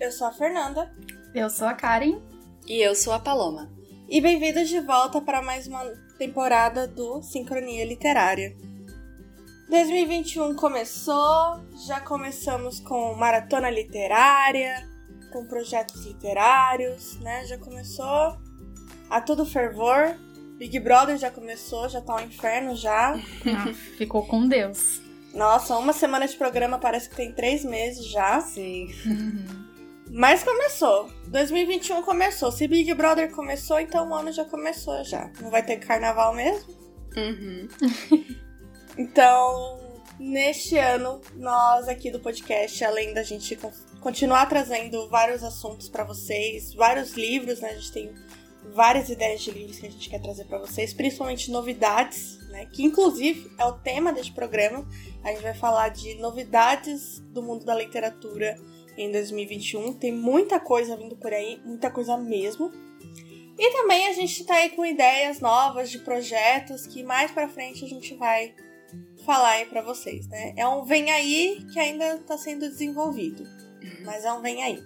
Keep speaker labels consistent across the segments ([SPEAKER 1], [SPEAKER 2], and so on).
[SPEAKER 1] Eu sou a Fernanda.
[SPEAKER 2] Eu sou a Karen.
[SPEAKER 3] E eu sou a Paloma.
[SPEAKER 1] E bem-vindos de volta para mais uma temporada do Sincronia Literária. 2021 começou, já começamos com maratona literária, com projetos literários, né? Já começou a todo fervor. Big Brother já começou, já tá um inferno já.
[SPEAKER 2] Ah, ficou com Deus.
[SPEAKER 1] Nossa, uma semana de programa parece que tem três meses já.
[SPEAKER 3] Sim.
[SPEAKER 1] Mas começou. 2021 começou. Se Big Brother começou, então o ano já começou já. Não vai ter carnaval mesmo?
[SPEAKER 3] Uhum.
[SPEAKER 1] Então, neste ano, nós aqui do podcast, além da gente continuar trazendo vários assuntos para vocês, vários livros, né? A gente tem várias ideias de livros que a gente quer trazer para vocês, principalmente novidades, né? Que inclusive é o tema deste programa. A gente vai falar de novidades do mundo da literatura em 2021. Tem muita coisa vindo por aí, muita coisa mesmo. E também a gente tá aí com ideias novas de projetos que mais para frente a gente vai falar aí para vocês, né? É um vem aí que ainda tá sendo desenvolvido, mas é um vem aí.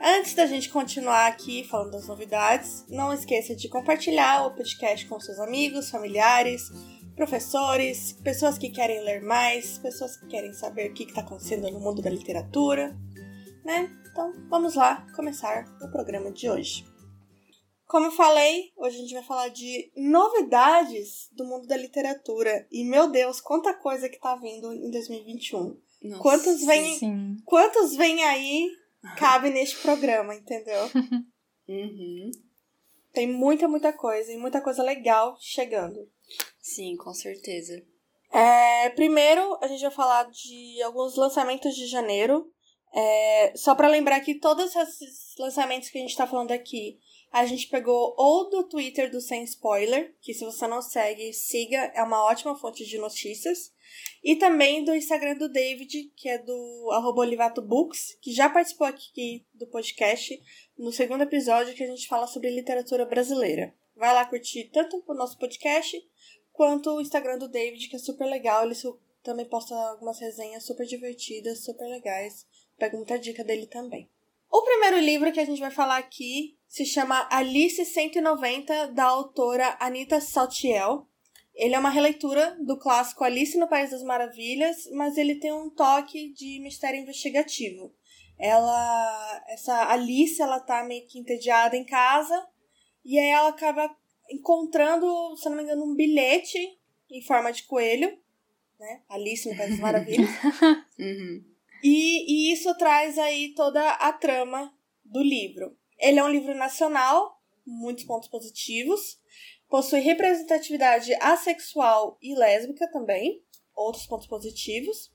[SPEAKER 1] Antes da gente continuar aqui falando das novidades, não esqueça de compartilhar o podcast com seus amigos, familiares, professores, pessoas que querem ler mais, pessoas que querem saber o que está acontecendo no mundo da literatura, né? Então vamos lá começar o programa de hoje. Como eu falei, hoje a gente vai falar de novidades do mundo da literatura. E meu Deus, quanta coisa que tá vindo em 2021. Nossa, quantos vem, sim. quantos vem aí cabe neste programa, entendeu?
[SPEAKER 3] uhum.
[SPEAKER 1] Tem muita, muita coisa e muita coisa legal chegando.
[SPEAKER 3] Sim, com certeza.
[SPEAKER 1] É, primeiro, a gente vai falar de alguns lançamentos de janeiro. É, só para lembrar que todos esses lançamentos que a gente tá falando aqui, a gente pegou ou do Twitter do Sem Spoiler, que se você não segue, siga, é uma ótima fonte de notícias. E também do Instagram do David, que é do Olivato Books, que já participou aqui do podcast no segundo episódio que a gente fala sobre literatura brasileira. Vai lá curtir tanto o nosso podcast quanto o Instagram do David, que é super legal. Ele também posta algumas resenhas super divertidas, super legais. Pega muita dica dele também. O primeiro livro que a gente vai falar aqui se chama Alice 190, da autora Anita Saltiel. Ele é uma releitura do clássico Alice no País das Maravilhas, mas ele tem um toque de mistério investigativo. Ela, essa Alice, ela tá meio que entediada em casa e aí ela acaba encontrando, se não me engano, um bilhete em forma de coelho, né? Alice no País das Maravilhas.
[SPEAKER 3] uhum.
[SPEAKER 1] E, e isso traz aí toda a trama do livro. Ele é um livro nacional, muitos pontos positivos. Possui representatividade assexual e lésbica também, outros pontos positivos.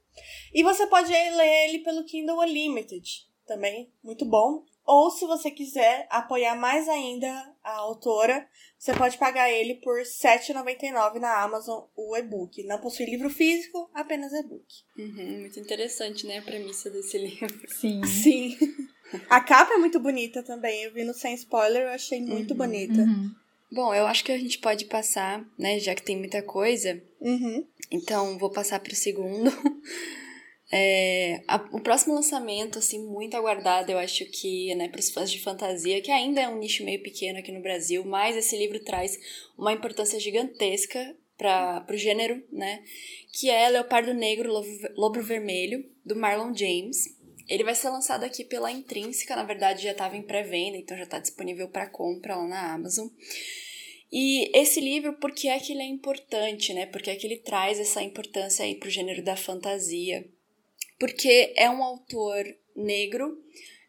[SPEAKER 1] E você pode ler ele pelo Kindle Unlimited, também muito bom. Ou se você quiser apoiar mais ainda a autora, você pode pagar ele por R$ 7,99 na Amazon, o e-book. Não possui livro físico, apenas e-book.
[SPEAKER 3] Uhum, muito interessante, né, a premissa desse livro.
[SPEAKER 2] Sim.
[SPEAKER 1] Sim. A capa é muito bonita também. Eu vi no Sem Spoiler, eu achei muito
[SPEAKER 3] uhum,
[SPEAKER 1] bonita.
[SPEAKER 2] Uhum.
[SPEAKER 3] Bom, eu acho que a gente pode passar, né, já que tem muita coisa.
[SPEAKER 1] Uhum.
[SPEAKER 3] Então, vou passar para o segundo. É, a, o próximo lançamento, assim, muito aguardado, eu acho que, né, para os fãs de fantasia, que ainda é um nicho meio pequeno aqui no Brasil, mas esse livro traz uma importância gigantesca para o gênero, né, que é Leopardo Negro, Lobo, Lobo Vermelho, do Marlon James. Ele vai ser lançado aqui pela Intrínseca, na verdade já estava em pré-venda, então já está disponível para compra lá na Amazon. E esse livro, por que é que ele é importante, né? Porque é que ele traz essa importância aí pro gênero da fantasia porque é um autor negro,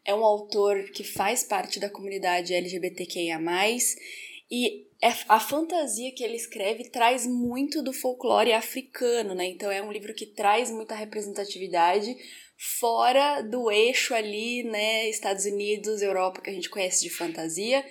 [SPEAKER 3] é um autor que faz parte da comunidade LGBTQIA+, e é a fantasia que ele escreve traz muito do folclore africano, né? Então é um livro que traz muita representatividade fora do eixo ali, né, Estados Unidos, Europa, que a gente conhece de fantasia,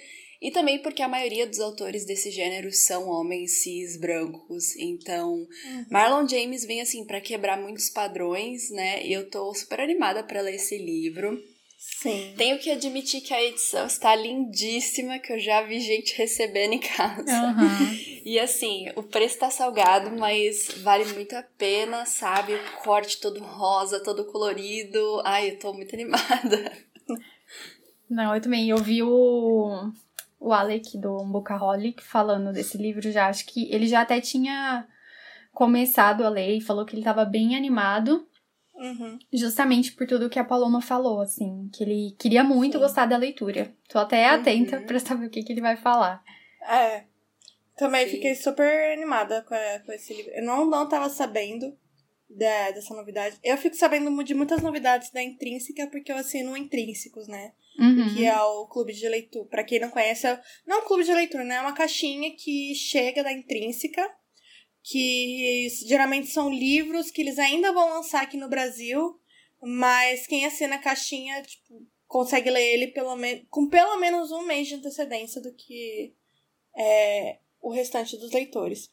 [SPEAKER 3] e também porque a maioria dos autores desse gênero são homens cis brancos. Então, uhum. Marlon James vem assim para quebrar muitos padrões, né? E eu tô super animada para ler esse livro.
[SPEAKER 1] Sim.
[SPEAKER 3] Tenho que admitir que a edição está lindíssima, que eu já vi gente recebendo em casa.
[SPEAKER 2] Uhum.
[SPEAKER 3] E assim, o preço tá salgado, mas vale muito a pena, sabe? O corte todo rosa, todo colorido. Ai, eu tô muito animada.
[SPEAKER 2] Não, eu também. Eu vi o, o Alec do Bookaholic falando desse livro já. Acho que ele já até tinha começado a ler e falou que ele estava bem animado.
[SPEAKER 1] Uhum.
[SPEAKER 2] Justamente por tudo que a Paloma falou, assim. Que ele queria muito
[SPEAKER 1] Sim.
[SPEAKER 2] gostar da leitura. Tô até
[SPEAKER 1] Uhum.
[SPEAKER 2] atenta pra saber o que, que ele vai falar.
[SPEAKER 1] É. Também
[SPEAKER 3] Sim.
[SPEAKER 1] fiquei super animada com, a- com esse livro. Eu não, não tava sabendo da- dessa novidade. Eu fico sabendo de muitas novidades da Intrínseca porque eu assino Intrínsecos, né?
[SPEAKER 2] Uhum.
[SPEAKER 1] Que é o clube de leitura. Pra quem não conhece, é... não é um clube de leitura, né? É uma caixinha que chega da Intrínseca. Que geralmente são livros que eles ainda vão lançar aqui no Brasil. Mas quem assina a caixinha, tipo, consegue ler ele pelo com pelo menos um mês de antecedência do que é, o restante dos leitores.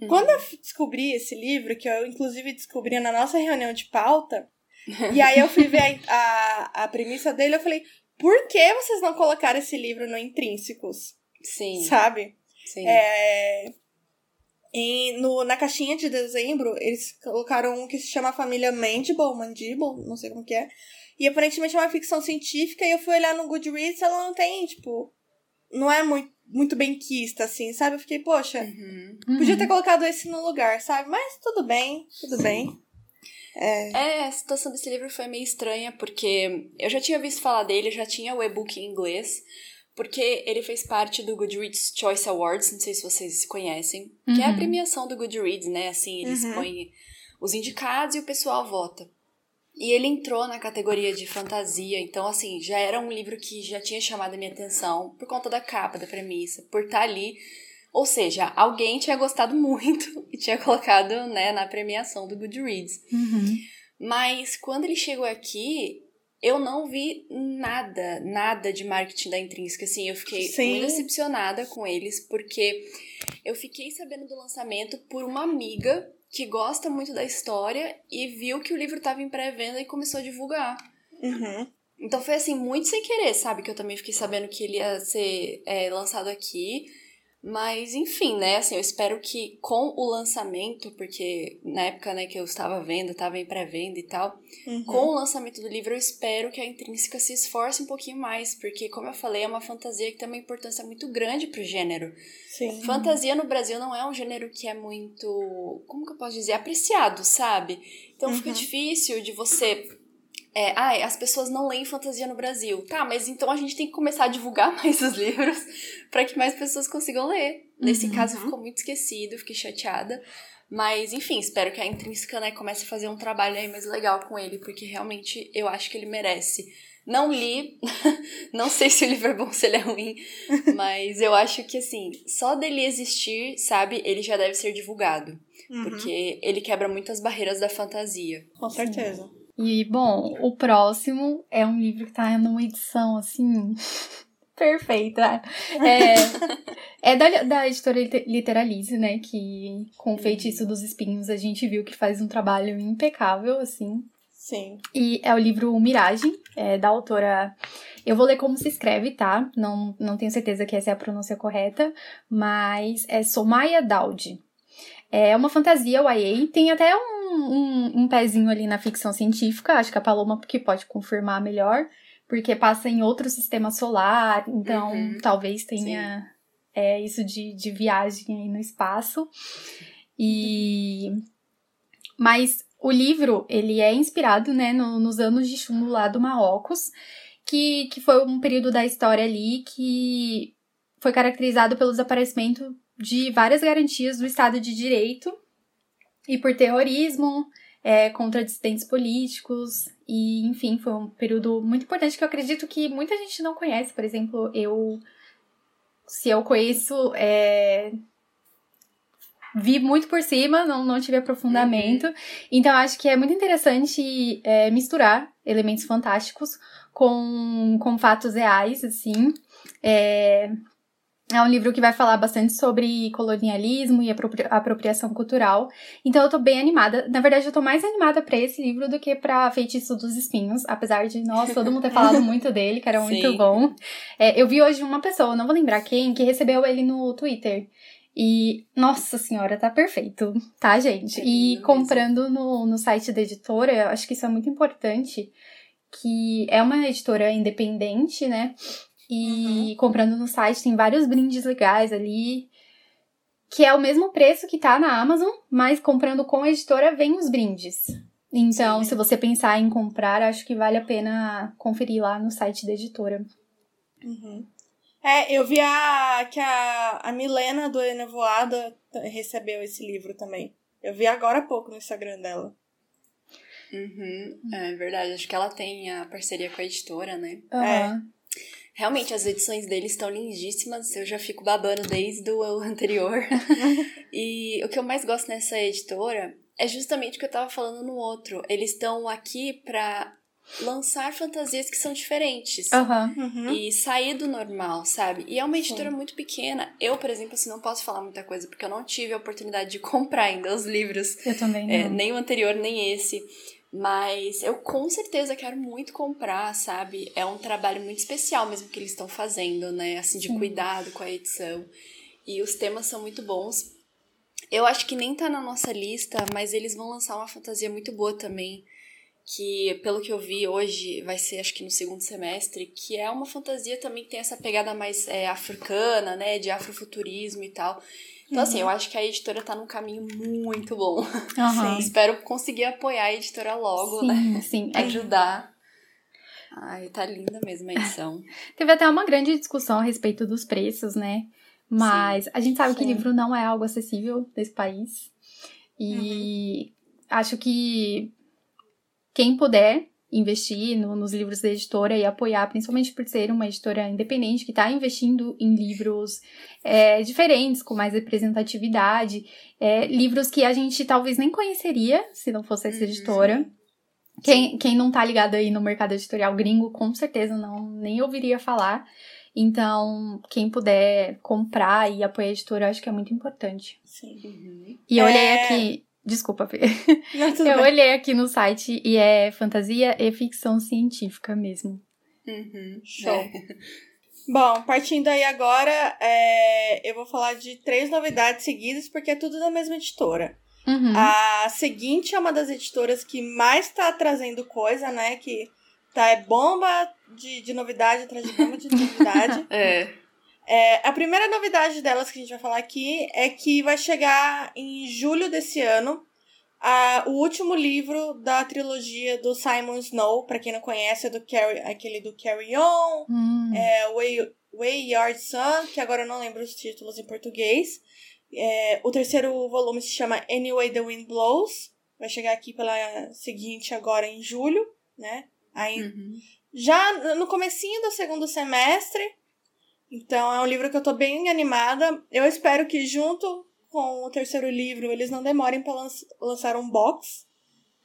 [SPEAKER 3] Uhum.
[SPEAKER 1] Quando eu descobri esse livro, que eu inclusive descobri na nossa reunião de pauta, e aí eu fui ver a, a, a premissa dele, eu falei, por que vocês não colocaram esse livro no Intrínsecos?
[SPEAKER 3] Sim,
[SPEAKER 1] Sabe?
[SPEAKER 3] sim.
[SPEAKER 1] É, em, no, na caixinha de dezembro, eles colocaram um que se chama Família Mandible, Mandible, não sei como que é. E aparentemente é uma ficção científica, e eu fui olhar no Goodreads, ela não tem, tipo, não é muito, muito bem quista, assim, sabe? Eu fiquei, poxa,
[SPEAKER 3] Uhum.
[SPEAKER 1] podia
[SPEAKER 2] Uhum.
[SPEAKER 1] ter colocado esse no lugar, sabe? Mas tudo bem, tudo bem. É,
[SPEAKER 3] É, a situação desse livro foi meio estranha, porque eu já tinha visto falar dele, já tinha o e-book em inglês, porque ele fez parte do Goodreads Choice Awards, não sei se vocês conhecem, que é a
[SPEAKER 2] Uhum.
[SPEAKER 3] premiação do Goodreads, né? Assim, eles
[SPEAKER 1] Uhum.
[SPEAKER 3] põem os indicados e o pessoal vota. E ele entrou na categoria de fantasia, então, assim, já era um livro que já tinha chamado a minha atenção por conta da capa, da premissa, por estar ali. Ou seja, alguém tinha gostado muito e tinha colocado, né, na premiação do Goodreads.
[SPEAKER 2] Uhum.
[SPEAKER 3] Mas quando ele chegou aqui, eu não vi nada, nada de marketing da Intrínseca. Assim, eu fiquei
[SPEAKER 1] Sim.
[SPEAKER 3] muito decepcionada com eles, porque eu fiquei sabendo do lançamento por uma amiga que gosta muito da história e viu que o livro estava em pré-venda e começou a divulgar.
[SPEAKER 1] uhum.
[SPEAKER 3] Então foi assim, muito sem querer, sabe? Que eu também fiquei sabendo que ele ia ser é, lançado aqui. Mas, enfim, né? Assim, eu espero que com o lançamento, porque na época né, que eu estava vendo, estava em pré-venda e tal,
[SPEAKER 1] Uhum.
[SPEAKER 3] com o lançamento do livro, eu espero que a Intrínseca se esforce um pouquinho mais, porque, como eu falei, é uma fantasia que tem uma importância muito grande pro gênero.
[SPEAKER 1] Sim.
[SPEAKER 3] Fantasia no Brasil não é um gênero que é muito, como que eu posso dizer, apreciado, sabe? Então fica
[SPEAKER 1] Uhum.
[SPEAKER 3] difícil de você. É, ai, as pessoas não leem fantasia no Brasil. Tá, mas então a gente tem que começar a divulgar mais os livros para que mais pessoas consigam ler. Nesse
[SPEAKER 2] Uhum.
[SPEAKER 3] caso ficou muito esquecido, fiquei chateada. Mas, enfim, espero que a Intrínseca né, comece a fazer um trabalho aí mais legal com ele, porque realmente eu acho que ele merece. Não li, não sei se o livro é bom ou se ele é ruim, mas eu acho que, assim, só dele existir, sabe, ele já deve ser divulgado.
[SPEAKER 1] Uhum.
[SPEAKER 3] Porque ele quebra muitas barreiras da fantasia.
[SPEAKER 1] Com certeza.
[SPEAKER 2] E, bom, o próximo é um livro que tá numa edição, assim, perfeita. É, é da, da editora Lite- Literalize, né, que com o Feitiço dos Espinhos a gente viu que faz um trabalho impecável, assim.
[SPEAKER 1] Sim.
[SPEAKER 2] E é o livro Miragem, é, da autora... Eu vou ler como se escreve, tá? Não, não tenho certeza que essa é a pronúncia correta, mas é Somaya Daudi. É uma fantasia YA, tem até um, um, um pezinho ali na ficção científica, acho que a Paloma que pode confirmar melhor, porque passa em outro sistema solar, então
[SPEAKER 3] Uhum.
[SPEAKER 2] talvez tenha é, isso de, de viagem aí no espaço. E... Mas o livro, ele é inspirado, né, no- nos anos de chumbo lá do Marrocos, que, que foi um período da história ali que foi caracterizado pelo desaparecimento de várias garantias do Estado de Direito e por terrorismo é, contra dissidentes políticos e, enfim, foi um período muito importante que eu acredito que muita gente não conhece. Por exemplo, eu, se eu conheço, é, vi muito por cima, não, não tive aprofundamento. Então, acho que é muito interessante é, misturar elementos fantásticos com, com fatos reais, assim. É, é um livro que vai falar bastante sobre colonialismo e apropria- apropriação cultural. Então eu tô bem animada. Na verdade, eu tô mais animada pra esse livro do que pra Feitiço dos Espinhos, apesar de, nossa, todo mundo ter falado muito dele, que era muito
[SPEAKER 3] Sim.
[SPEAKER 2] bom. É, eu vi hoje uma pessoa, não vou lembrar quem, que recebeu ele no Twitter. E, nossa senhora, tá perfeito, tá, gente?
[SPEAKER 3] É
[SPEAKER 2] e comprando no, no site da editora, eu acho que isso é muito importante, que é uma editora independente, né? E uhum. comprando no site tem vários brindes legais ali, que é o mesmo preço que tá na Amazon, mas comprando com a editora vem os brindes. Então, Sim. se você pensar em comprar, acho que vale a pena conferir lá no site da editora.
[SPEAKER 1] Uhum. É, eu vi a, que a, a Milena do Enevoada recebeu esse livro também. Eu vi agora há pouco no Instagram dela.
[SPEAKER 3] Uhum, é verdade, acho que ela tem a parceria com a editora, né?
[SPEAKER 2] Uhum. É.
[SPEAKER 3] Realmente, as edições deles estão lindíssimas, eu já fico babando desde o anterior. e o que eu mais gosto nessa editora é justamente o que eu tava falando no outro. Eles estão aqui pra lançar fantasias que são diferentes.
[SPEAKER 2] Uhum.
[SPEAKER 3] E sair do normal, sabe? E é uma editora Sim. muito pequena. Eu, por exemplo, assim, não posso falar muita coisa, porque eu não tive a oportunidade de comprar ainda os livros.
[SPEAKER 2] Eu também não.
[SPEAKER 3] É, nem o anterior, nem esse. Mas eu com certeza quero muito comprar, sabe? É um trabalho muito especial mesmo que eles estão fazendo, né? Assim, de Sim. cuidado com a edição. E os temas são muito bons. Eu acho que nem tá na nossa lista, mas eles vão lançar uma fantasia muito boa também que pelo que eu vi hoje vai ser acho que no segundo semestre, que é uma fantasia também que tem essa pegada mais é, africana, né, de afrofuturismo e tal. Então, assim, uhum. assim, eu acho que a editora tá num caminho muito bom.
[SPEAKER 2] Uhum.
[SPEAKER 3] Espero conseguir apoiar a editora logo,
[SPEAKER 2] sim,
[SPEAKER 3] né?
[SPEAKER 2] Sim,
[SPEAKER 3] Ajudar. Ai, tá linda mesmo a edição.
[SPEAKER 2] Teve até uma grande discussão a respeito dos preços, né? Mas sim, a gente sabe sim. que livro não é algo acessível nesse país. E uhum. acho que quem puder investir no, nos livros da editora e apoiar, principalmente por ser uma editora independente que está investindo em livros é, diferentes, com mais representatividade, é, livros que a gente talvez nem conheceria se não fosse essa uhum. editora. Quem, quem não tá ligado aí no mercado editorial gringo, com certeza não nem ouviria falar. Então, quem puder comprar e apoiar a editora, eu acho que é muito importante.
[SPEAKER 1] Sim. Uhum.
[SPEAKER 2] E eu olhei é. aqui, Desculpa, Fê. eu bem. olhei aqui no site e é fantasia e ficção científica mesmo.
[SPEAKER 3] Uhum,
[SPEAKER 1] Show. É. Bom, partindo aí agora, é, eu vou falar de três novidades seguidas, porque é tudo da mesma editora.
[SPEAKER 2] Uhum.
[SPEAKER 1] A seguinte é uma das editoras que mais está trazendo coisa, né? Que tá é bomba de, de novidade atrás de bomba de novidade.
[SPEAKER 3] é.
[SPEAKER 1] É, a primeira novidade delas que a gente vai falar aqui é que vai chegar em julho desse ano a, o último livro da trilogia do Simon Snow. Para quem não conhece, é do Carry, aquele do Carry On,
[SPEAKER 2] hum.
[SPEAKER 1] é, Way, Wayyard Sun, que agora eu não lembro os títulos em português. É, o terceiro volume se chama Anyway the Wind Blows. Vai chegar aqui pela seguinte agora em julho, né? Aí, uhum. Já no comecinho do segundo semestre, então é um livro que eu tô bem animada. Eu espero que junto com o terceiro livro eles não demorem para lançar um box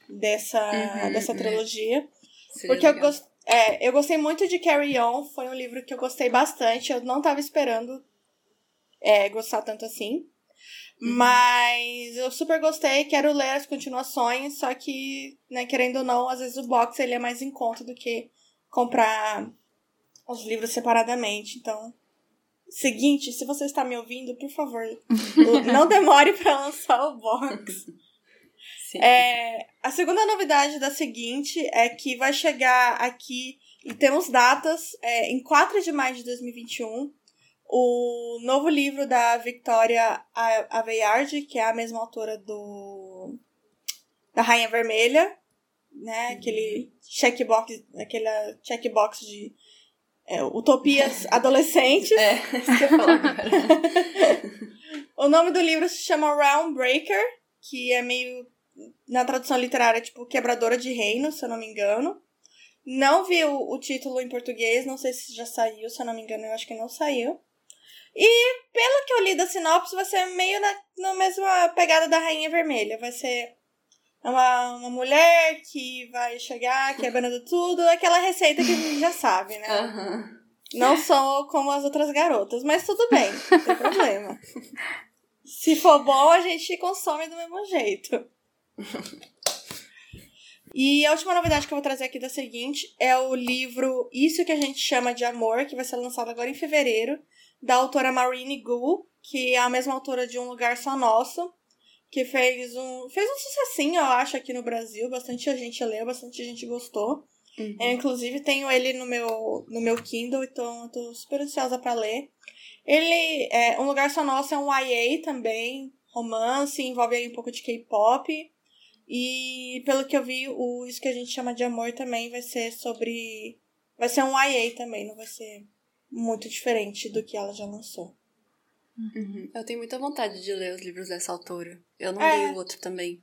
[SPEAKER 1] dessa, uhum, dessa uhum. trilogia. porque eu, gost, é, eu gostei muito de Carry On, foi um livro que eu gostei bastante. Eu não tava esperando é, gostar tanto assim. Uhum. Mas eu super gostei, quero ler as continuações, só que, né, querendo ou não, às vezes o box ele é mais em conta do que comprar os livros separadamente. Então, seguinte, se você está me ouvindo, por favor, não demore para lançar o box. É, a segunda novidade da seguinte é que vai chegar aqui, e temos datas, é, em 4 de maio de 2021, o novo livro da Victoria Aveyard, que é a mesma autora do da Rainha Vermelha, né? Aquele checkbox, aquela checkbox de é, Utopias Adolescentes.
[SPEAKER 3] É, isso que eu falo agora.
[SPEAKER 1] o nome do livro se chama Realm Breaker, que é meio, na tradução literária, tipo Quebradora de Reinos, se eu não me engano. Não vi o, o título em português, não sei se já saiu, se eu não me engano, eu acho que não saiu. E pelo que eu li da sinopse, vai ser meio na, na mesma pegada da Rainha Vermelha. Vai ser uma, uma mulher que vai chegar quebrando tudo, aquela receita que a gente já sabe, né?
[SPEAKER 3] Uhum.
[SPEAKER 1] Não sou como as outras garotas, mas tudo bem, não tem problema. Se for bom, a gente consome do mesmo jeito. E a última novidade que eu vou trazer aqui da seguinte é o livro Isso que a gente chama de amor, que vai ser lançado agora em fevereiro, da autora Marine Gu, que é a mesma autora de Um Lugar Só Nosso que fez um fez um sucessinho, eu acho, aqui no Brasil. Bastante gente leu, bastante gente gostou. Uhum. Eu, inclusive, tenho ele no meu, no meu Kindle, então eu tô super ansiosa para ler. Ele é Um Lugar Só Nosso é um YA também, romance, envolve aí um pouco de K-pop. E pelo que eu vi, o Isso que a gente chama de amor também vai ser sobre. Vai ser um YA também, não vai ser muito diferente do que ela já lançou.
[SPEAKER 3] Uhum. Eu tenho muita vontade de ler os livros dessa autora. Eu não é. li o outro também.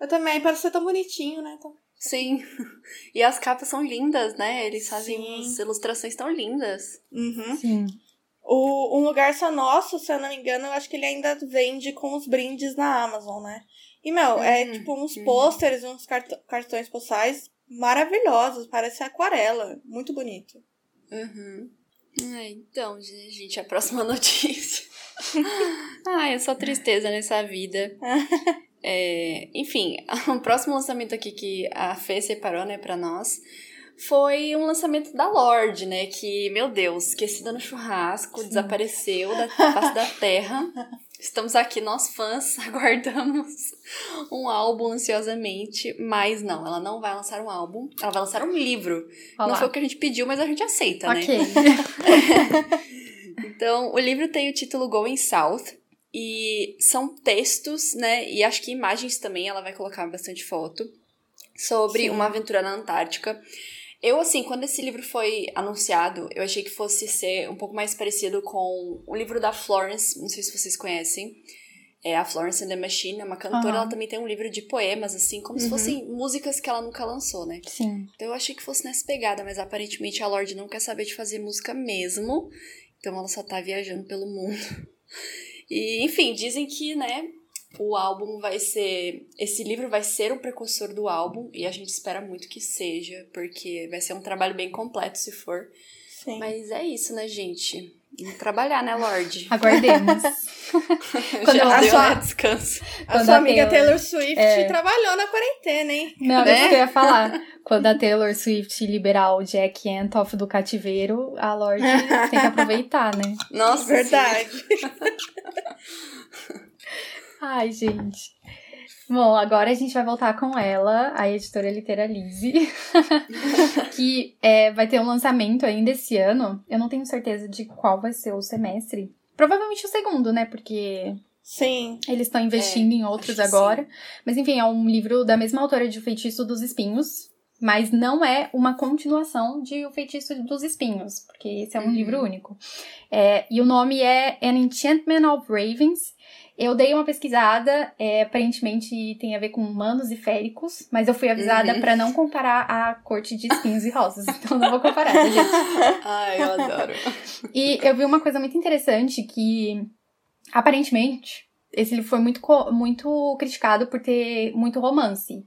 [SPEAKER 1] Eu também, parece ser tão bonitinho, né? Tão...
[SPEAKER 3] Sim. E as capas são lindas, né? Eles fazem Sim. ilustrações tão lindas.
[SPEAKER 1] Uhum.
[SPEAKER 2] Sim.
[SPEAKER 1] O Um Lugar Só Nosso, se eu não me engano, eu acho que ele ainda vende com os brindes na Amazon, né? E, meu, é uhum. é tipo uns uhum. pôsteres, uns cartões postais maravilhosos, parece aquarela. Muito bonito.
[SPEAKER 3] Uhum. É, então, gente, a próxima notícia. Ai, é só tristeza nessa vida. É, enfim, o próximo lançamento aqui que a Fê separou, né, pra nós, foi um lançamento da Lorde, né, que, meu Deus, esquecida no churrasco, Sim. desapareceu da face da terra. Estamos aqui, nós fãs, aguardamos um álbum ansiosamente, mas não, ela não vai lançar um álbum, ela vai lançar um livro. Olá. Não foi o que a gente pediu, mas a gente aceita,
[SPEAKER 2] okay.
[SPEAKER 3] né? então, o livro tem o título Going South, e são textos, né? E acho que imagens também, ela vai colocar bastante foto, sobre Sim. uma aventura na Antártica. Eu, assim, quando esse livro foi anunciado, eu achei que fosse ser um pouco mais parecido com o livro da Florence, não sei se vocês conhecem. É a Florence and the Machine, é uma cantora, uhum. ela também tem um livro de poemas, assim, como uhum. se fossem músicas que ela nunca lançou, né?
[SPEAKER 2] Sim.
[SPEAKER 3] Então eu achei que fosse nessa pegada, mas aparentemente a Lorde não quer saber de fazer música mesmo. Então ela só tá viajando pelo mundo. E, enfim, dizem que, né, o álbum vai ser. Esse livro vai ser o precursor do álbum, e a gente espera muito que seja, porque vai ser um trabalho bem completo se for.
[SPEAKER 1] Sim.
[SPEAKER 3] Mas é isso, né, gente? Vamos trabalhar, né, Lorde?
[SPEAKER 2] Aguardemos.
[SPEAKER 3] Quando Já deu, sua, né, descanso.
[SPEAKER 1] A sua amiga Taylor, Taylor Swift é... trabalhou na quarentena, hein?
[SPEAKER 2] Não, né? isso que eu ia falar. Quando a Taylor Swift liberar o Jack Antoff do cativeiro, a Lorde tem que aproveitar, né?
[SPEAKER 3] Nossa,
[SPEAKER 1] verdade.
[SPEAKER 2] Ai, gente. Bom, agora a gente vai voltar com ela, a editora Literalize, que é, vai ter um lançamento ainda esse ano. Eu não tenho certeza de qual vai ser o semestre. Provavelmente o segundo, né? Porque
[SPEAKER 1] Sim.
[SPEAKER 2] Eles estão investindo é, em outros agora. Sim. Mas enfim, é um livro da mesma autora de O Feitiço dos Espinhos. Mas não é uma continuação de O Feitiço dos Espinhos, porque esse é um uhum. livro único. É, e o nome é An Enchantment of Ravens. Eu dei uma pesquisada, é, aparentemente tem a ver com humanos e féricos, mas eu fui avisada uhum. para não comparar a corte de espinhos e rosas, então não vou comparar, tá, gente?
[SPEAKER 3] Ai, eu adoro.
[SPEAKER 2] E eu vi uma coisa muito interessante que, aparentemente, esse livro foi muito, muito criticado por ter muito romance.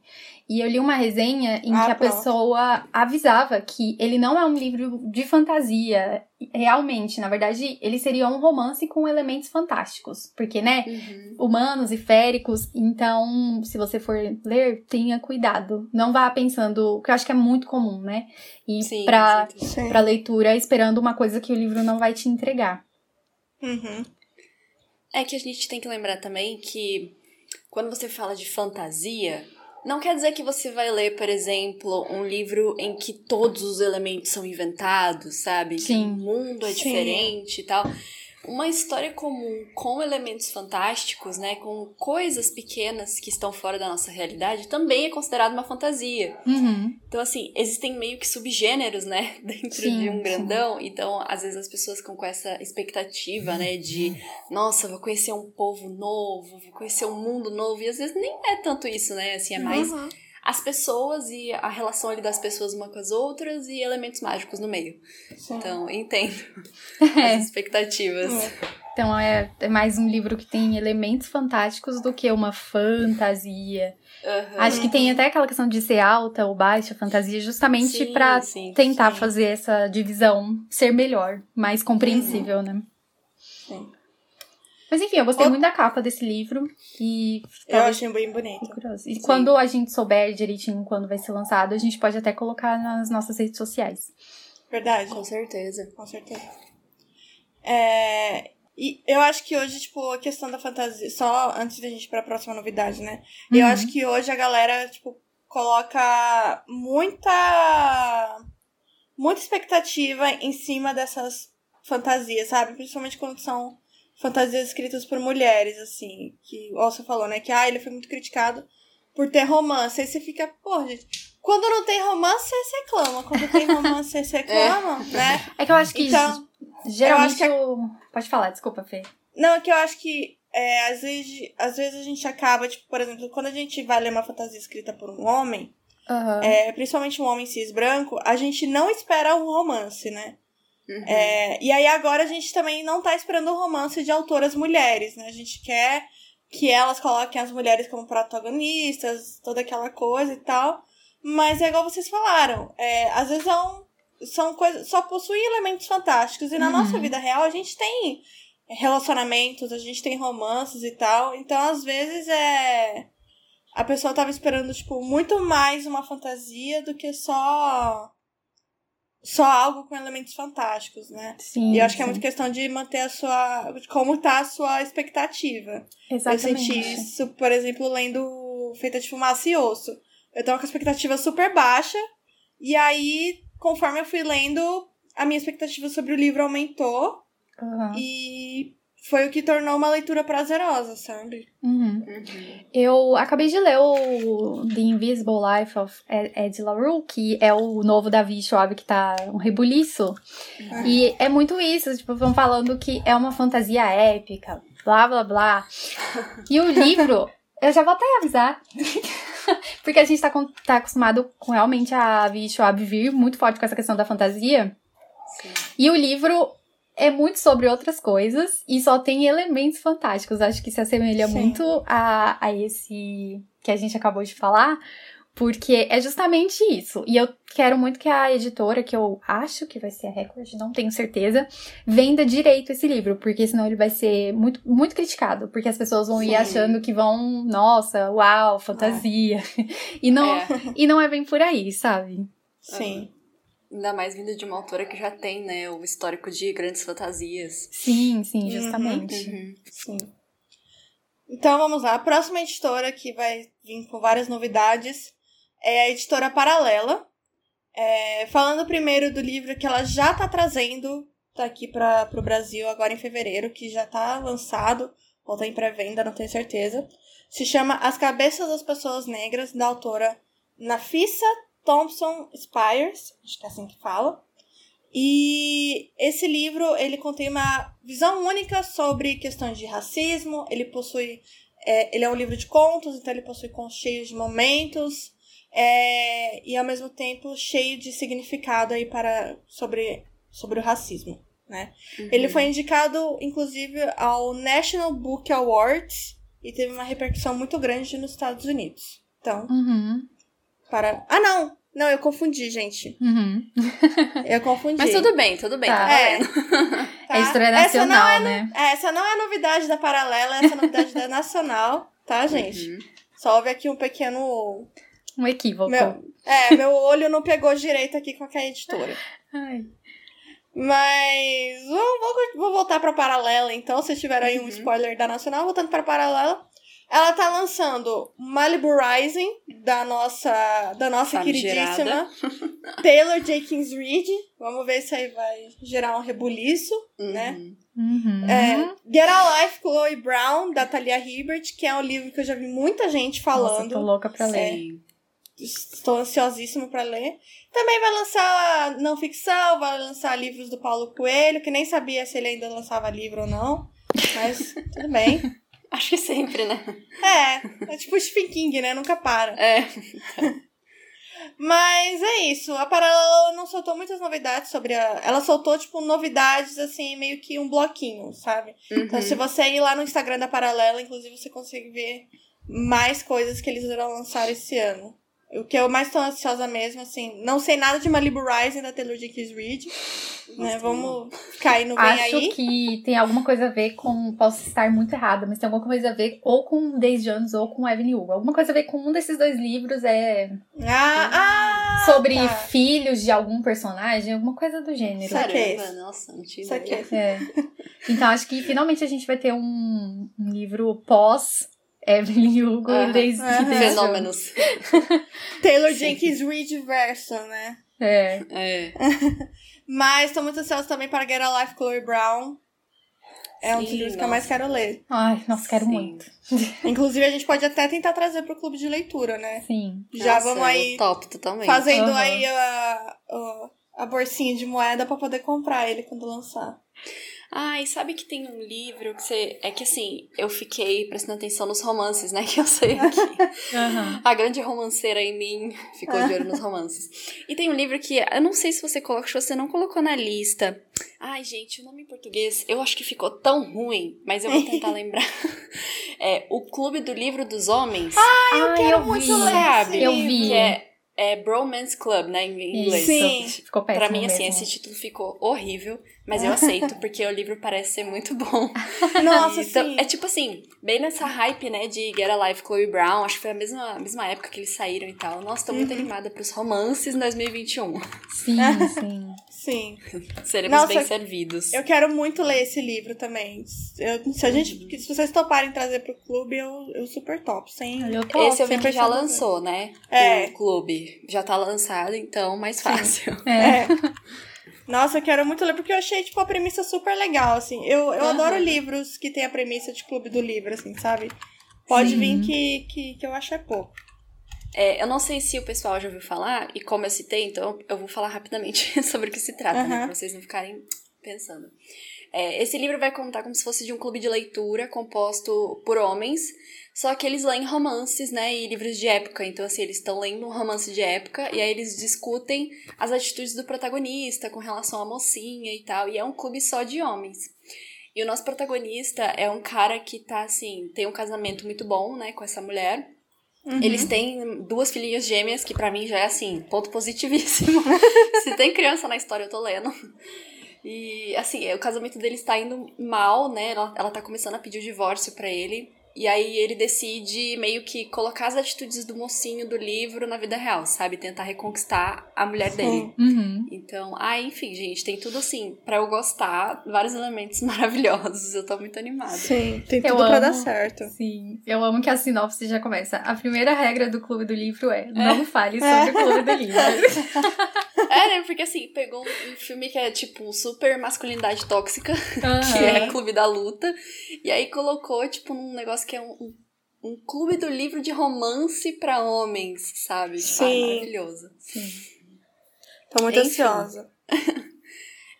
[SPEAKER 2] E eu li uma resenha em ah, que a pronto. pessoa avisava que ele não é um livro de fantasia, realmente. Na verdade, ele seria um romance com elementos fantásticos. Porque, né, uhum. humanos e féricos. Então, se você for ler, tenha cuidado. Não vá pensando, que eu acho que é muito comum, né? E sim. pra leitura, esperando uma coisa que o livro não vai te entregar.
[SPEAKER 1] Uhum.
[SPEAKER 3] É que a gente tem que lembrar também que quando você fala de fantasia, não quer dizer que você vai ler, por exemplo, um livro em que todos os elementos são inventados, sabe?
[SPEAKER 2] Sim.
[SPEAKER 3] Que o mundo é Sim. diferente e tal uma história comum com elementos fantásticos, né, com coisas pequenas que estão fora da nossa realidade, também é considerado uma fantasia.
[SPEAKER 2] Uhum.
[SPEAKER 3] Então, assim, existem meio que subgêneros, né, dentro sim, de um grandão. Sim. Então, às vezes as pessoas ficam com essa expectativa, né, de, nossa, vou conhecer um povo novo, vou conhecer um mundo novo. E às vezes nem é tanto isso, né, assim, é mais. Uhum as pessoas e a relação ali das pessoas uma com as outras e elementos mágicos no meio. Sim. Então, entendo é. as expectativas. É.
[SPEAKER 2] Então, é, é mais um livro que tem elementos fantásticos do que uma fantasia. Uhum. Acho que tem até aquela questão de ser alta ou baixa fantasia, justamente para tentar sim. fazer essa divisão ser melhor, mais compreensível, uhum. né?
[SPEAKER 1] Sim.
[SPEAKER 2] Mas enfim, eu gostei o... muito da capa desse livro. E
[SPEAKER 1] eu achei bem bonito.
[SPEAKER 2] E Sim. quando a gente souber direitinho quando vai ser lançado, a gente pode até colocar nas nossas redes sociais.
[SPEAKER 1] Verdade.
[SPEAKER 3] Com certeza.
[SPEAKER 1] Com certeza. É, e eu acho que hoje, tipo, a questão da fantasia. Só antes da gente ir pra próxima novidade, né? Uhum. Eu acho que hoje a galera, tipo, coloca muita muita expectativa em cima dessas fantasias, sabe? Principalmente quando são fantasias escritas por mulheres, assim, que ó, você falou, né, que ah, ele foi muito criticado por ter romance. Aí você fica, pô, gente, quando não tem romance, você reclama. Quando tem romance, você reclama, é. né?
[SPEAKER 2] É que eu acho que então, geralmente eu acho que... Pode falar, desculpa, Fê.
[SPEAKER 1] Não, é que eu acho que é, às, vezes, às vezes a gente acaba, tipo, por exemplo, quando a gente vai ler uma fantasia escrita por um homem, uhum. é, principalmente um homem cis branco, a gente não espera um romance, né? Uhum. É, e aí agora a gente também não tá esperando um romance de autoras mulheres, né? A gente quer que elas coloquem as mulheres como protagonistas, toda aquela coisa e tal. Mas é igual vocês falaram, é, às vezes são, são coisas. só possuem elementos fantásticos. E na uhum. nossa vida real a gente tem relacionamentos, a gente tem romances e tal. Então, às vezes, é. A pessoa tava esperando, tipo, muito mais uma fantasia do que só. Só algo com elementos fantásticos, né?
[SPEAKER 2] Sim.
[SPEAKER 1] E eu acho sim. que é muito questão de manter a sua. como tá a sua expectativa.
[SPEAKER 2] Exatamente.
[SPEAKER 1] Eu senti isso, por exemplo, lendo Feita de Fumaça e Osso. Eu tava com a expectativa super baixa. E aí, conforme eu fui lendo, a minha expectativa sobre o livro aumentou. Uhum. E foi o que tornou uma leitura prazerosa, sabe?
[SPEAKER 2] Uhum. Uhum. Eu acabei de ler o The Invisible Life of Ed LaRue, que é o novo Davi Schwab, que tá um rebuliço. Uhum. E é muito isso, tipo, vão falando que é uma fantasia épica, blá blá blá. E o livro, eu já vou até avisar. Porque a gente tá, com, tá acostumado com realmente a Vi Schwab vir muito forte com essa questão da fantasia. Sim. E o livro é muito sobre outras coisas e só tem elementos fantásticos. Acho que se assemelha Sim. muito a, a esse que a gente acabou de falar, porque é justamente isso. E eu quero muito que a editora, que eu acho que vai ser a Record, não tenho certeza, venda direito esse livro, porque senão ele vai ser muito, muito criticado, porque as pessoas vão Sim. ir achando que vão, nossa, uau, fantasia. É. e não é. e não é bem por aí, sabe?
[SPEAKER 1] Sim.
[SPEAKER 3] Ainda mais vindo de uma autora que já tem, né, o histórico de grandes fantasias.
[SPEAKER 2] Sim, sim, uhum, justamente. Uhum,
[SPEAKER 1] sim. Então vamos lá. A próxima editora que vai vir com várias novidades é a editora Paralela. É, falando primeiro do livro que ela já está trazendo tá aqui para o Brasil agora em fevereiro, que já está lançado, ou tá em pré-venda, não tenho certeza. Se chama As Cabeças das Pessoas Negras, da autora Nafissa Thompson Spires, acho que é assim que fala. E esse livro, ele contém uma visão única sobre questões de racismo, ele possui... É, ele é um livro de contos, então ele possui contos cheios de momentos é, e ao mesmo tempo cheio de significado aí para sobre, sobre o racismo, né? Uhum. Ele foi indicado, inclusive, ao National Book Awards e teve uma repercussão muito grande nos Estados Unidos. Então,
[SPEAKER 2] uhum.
[SPEAKER 1] Para. Ah, não! Não, eu confundi, gente.
[SPEAKER 2] Uhum.
[SPEAKER 1] Eu confundi.
[SPEAKER 3] Mas tudo bem, tudo bem. Tá.
[SPEAKER 2] É. tá. é história nacional,
[SPEAKER 1] essa é,
[SPEAKER 2] né?
[SPEAKER 1] Essa não é a novidade da Paralela, essa é a novidade da Nacional, tá, gente? Uhum. Só houve aqui um pequeno...
[SPEAKER 2] Um equívoco.
[SPEAKER 1] Meu, é, meu olho não pegou direito aqui com a editora.
[SPEAKER 2] Ai.
[SPEAKER 1] Mas vou, vou, vou voltar pra Paralela, então. Se tiver aí um uhum. spoiler da Nacional, voltando pra Paralela. Ela tá lançando Malibu Rising, da nossa, da nossa queridíssima Taylor Jenkins Reid. Vamos ver se aí vai gerar um rebuliço,
[SPEAKER 3] uhum.
[SPEAKER 1] né?
[SPEAKER 2] Uhum.
[SPEAKER 1] É, Get a Life, Chloe Brown, da Talia Hibbert, que é um livro que eu já vi muita gente falando. Nossa,
[SPEAKER 2] tô louca pra ler.
[SPEAKER 1] É, estou ansiosíssima para ler. Também vai lançar não ficção, vai lançar livros do Paulo Coelho, que nem sabia se ele ainda lançava livro ou não. Mas tudo bem.
[SPEAKER 3] Acho que sempre, né?
[SPEAKER 1] É, é tipo Stephen King, né? Nunca para.
[SPEAKER 3] É.
[SPEAKER 1] Mas é isso. A Paralela não soltou muitas novidades sobre a. Ela soltou, tipo, novidades, assim, meio que um bloquinho, sabe? Uhum. Então, se você ir lá no Instagram da Paralela, inclusive, você consegue ver mais coisas que eles irão lançar esse ano. O que eu mais tô ansiosa mesmo, assim, não sei nada de Malibu Rising da Taylor Jenkins Reid, né? Vamos cair no bem
[SPEAKER 2] Acho
[SPEAKER 1] aí.
[SPEAKER 2] Acho que tem alguma coisa a ver com, posso estar muito errada, mas tem alguma coisa a ver ou com Days Jones ou com Evan Wu. Alguma coisa a ver com um desses dois livros é
[SPEAKER 1] ah, ah
[SPEAKER 2] sobre
[SPEAKER 1] tá.
[SPEAKER 2] filhos de algum personagem, alguma coisa do gênero.
[SPEAKER 3] Caramba, nossa, não tinha
[SPEAKER 2] é. Então acho que finalmente a gente vai ter um, um livro pós Evelyn Hugo
[SPEAKER 3] Aham.
[SPEAKER 2] e Daisy
[SPEAKER 1] Aham.
[SPEAKER 2] Daisy
[SPEAKER 3] Fenômenos.
[SPEAKER 1] Taylor
[SPEAKER 3] Sim.
[SPEAKER 1] Jenkins Reid verso, né?
[SPEAKER 2] É.
[SPEAKER 3] É.
[SPEAKER 1] Mas tô muito ansiosa também para Get a Life, Chloe Brown. É um dos livros que eu mais quero ler.
[SPEAKER 2] Ai, nossa, quero
[SPEAKER 3] Sim.
[SPEAKER 2] muito.
[SPEAKER 1] Inclusive, a gente pode até tentar trazer pro clube de leitura, né?
[SPEAKER 2] Sim.
[SPEAKER 1] Já
[SPEAKER 3] Nossa,
[SPEAKER 1] vamos
[SPEAKER 3] eu
[SPEAKER 1] aí
[SPEAKER 3] Top, totalmente.
[SPEAKER 1] fazendo
[SPEAKER 2] Aham.
[SPEAKER 1] aí a, a, a bolsinha de moeda pra poder comprar ele quando lançar.
[SPEAKER 3] E sabe que tem um livro que você. É que assim, eu fiquei prestando atenção nos romances, né? Que eu sei aqui.
[SPEAKER 2] Aham.
[SPEAKER 3] A grande romanceira em mim ficou de olho nos romances. E tem um livro que eu não sei se você colocou, que você não colocou na lista. Ai, gente, o nome em português eu acho que ficou tão ruim, mas eu vou tentar lembrar. É O Clube do Livro dos Homens.
[SPEAKER 2] Ah, eu
[SPEAKER 1] quero
[SPEAKER 2] vi.
[SPEAKER 1] muito ler
[SPEAKER 3] sabe?
[SPEAKER 1] esse
[SPEAKER 2] Eu vi.
[SPEAKER 3] Que é, é Bromance Club, né? Em inglês.
[SPEAKER 1] Sim.
[SPEAKER 2] Ficou péssimo
[SPEAKER 3] Pra mim, assim,
[SPEAKER 2] mesmo.
[SPEAKER 3] esse título ficou horrível, mas eu aceito, porque o livro parece ser muito bom.
[SPEAKER 1] Nossa,
[SPEAKER 3] Então,
[SPEAKER 1] sim.
[SPEAKER 3] é tipo assim, bem nessa hype, né, de Get a Life, Chloe Brown, acho que foi a mesma, a mesma época que eles saíram e tal. Nossa, tô
[SPEAKER 1] Uhum.
[SPEAKER 3] muito animada pros romances em 2021.
[SPEAKER 2] Sim, sim.
[SPEAKER 1] Sim.
[SPEAKER 3] Seremos
[SPEAKER 1] Nossa,
[SPEAKER 3] bem servidos.
[SPEAKER 1] Eu quero muito ler esse livro também. Eu- se, a gente, se vocês toparem trazer pro clube, eu, eu super top. Sem,
[SPEAKER 2] Eu
[SPEAKER 3] Esse eu vi que já lançou, né?
[SPEAKER 1] É.
[SPEAKER 3] O clube. Já tá lançado, então mais fácil.
[SPEAKER 2] É.
[SPEAKER 1] É. Nossa, eu quero muito ler, porque eu achei, tipo, a premissa super legal, assim. Eu, eu
[SPEAKER 3] Aham.
[SPEAKER 1] adoro livros que tem a premissa de clube do livro, assim, sabe? Pode
[SPEAKER 2] Sim.
[SPEAKER 1] vir que, que, que eu acho é pouco.
[SPEAKER 3] É, eu não sei se o pessoal já ouviu falar, e como eu citei, então eu vou falar rapidamente sobre o que se trata, né?
[SPEAKER 1] Aham.
[SPEAKER 3] Pra vocês não ficarem pensando. É, esse livro vai contar como se fosse de um clube de leitura composto por homens, só que eles leem romances, né, e livros de época. Então, assim, eles estão lendo um romance de época e aí eles discutem as atitudes do protagonista com relação à mocinha e tal. E é um clube só de homens. E o nosso protagonista é um cara que tá, assim, tem um casamento muito bom, né, com essa mulher.
[SPEAKER 1] Uhum.
[SPEAKER 3] Eles têm duas filhinhas gêmeas, que pra mim já é assim, ponto positivíssimo. Se tem criança na história, eu tô lendo. E assim, o casamento deles tá indo mal, né? Ela, ela tá começando a pedir o divórcio pra ele. E aí ele decide meio que colocar as atitudes do mocinho do livro na vida real, sabe? Tentar reconquistar a mulher dele.
[SPEAKER 2] Uhum.
[SPEAKER 3] Então, ah, enfim, gente, tem tudo assim, pra eu gostar, vários elementos maravilhosos. Eu tô muito animada.
[SPEAKER 1] Sim, tem
[SPEAKER 2] Eu
[SPEAKER 1] tudo pra dar
[SPEAKER 2] amo.
[SPEAKER 1] certo.
[SPEAKER 2] Sim, eu amo que a sinopse já começa. A primeira regra do clube do livro é não fale sobre o clube do livro.
[SPEAKER 3] É, né? Porque assim, pegou um, um filme que é tipo super masculinidade tóxica, que
[SPEAKER 2] Aham.
[SPEAKER 3] é Clube da Luta, e aí colocou, tipo, num negócio que é um, um, um clube do livro de romance pra homens, sabe? Tipo, ah,
[SPEAKER 1] Sim.
[SPEAKER 3] maravilhoso.
[SPEAKER 2] Sim.
[SPEAKER 1] Tô muito
[SPEAKER 3] Enfim.
[SPEAKER 1] ansiosa.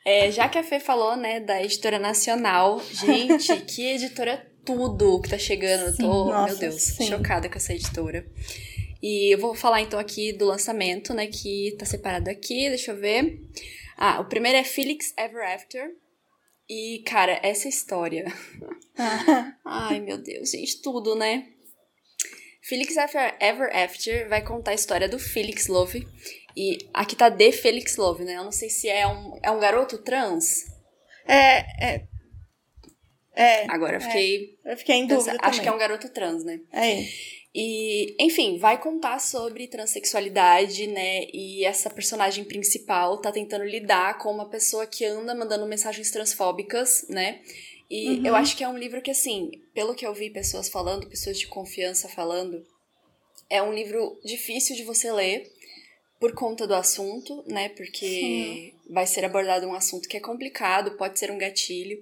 [SPEAKER 3] É, já que a Fê falou, né, da editora nacional, gente, que editora tudo que tá chegando.
[SPEAKER 2] Sim,
[SPEAKER 3] tô,
[SPEAKER 1] nossa,
[SPEAKER 3] meu Deus,
[SPEAKER 1] sim.
[SPEAKER 3] chocada com essa editora. E eu vou falar então aqui do lançamento, né, que tá separado aqui, deixa eu ver. Ah, o primeiro é Felix Ever After. E, cara, essa história. Ai, meu Deus, gente, tudo, né? Felix Ever Ever After vai contar a história do Felix Love. E aqui tá de Felix Love, né? Eu não sei se é um, é um garoto trans.
[SPEAKER 1] É, é. É,
[SPEAKER 3] Agora eu fiquei.
[SPEAKER 1] eu fiquei em
[SPEAKER 3] pensa-
[SPEAKER 1] dúvida
[SPEAKER 3] acho que é um garoto trans, né?
[SPEAKER 1] É.
[SPEAKER 3] E, enfim, vai contar sobre transexualidade, né? E essa personagem principal tá tentando lidar com uma pessoa que anda mandando mensagens transfóbicas, né? E
[SPEAKER 1] Uhum.
[SPEAKER 3] eu acho que é um livro que, assim, pelo que eu vi pessoas falando, pessoas de confiança falando, é um livro difícil de você ler por conta do assunto, né? Porque vai ser abordado um assunto que é complicado, pode ser um gatilho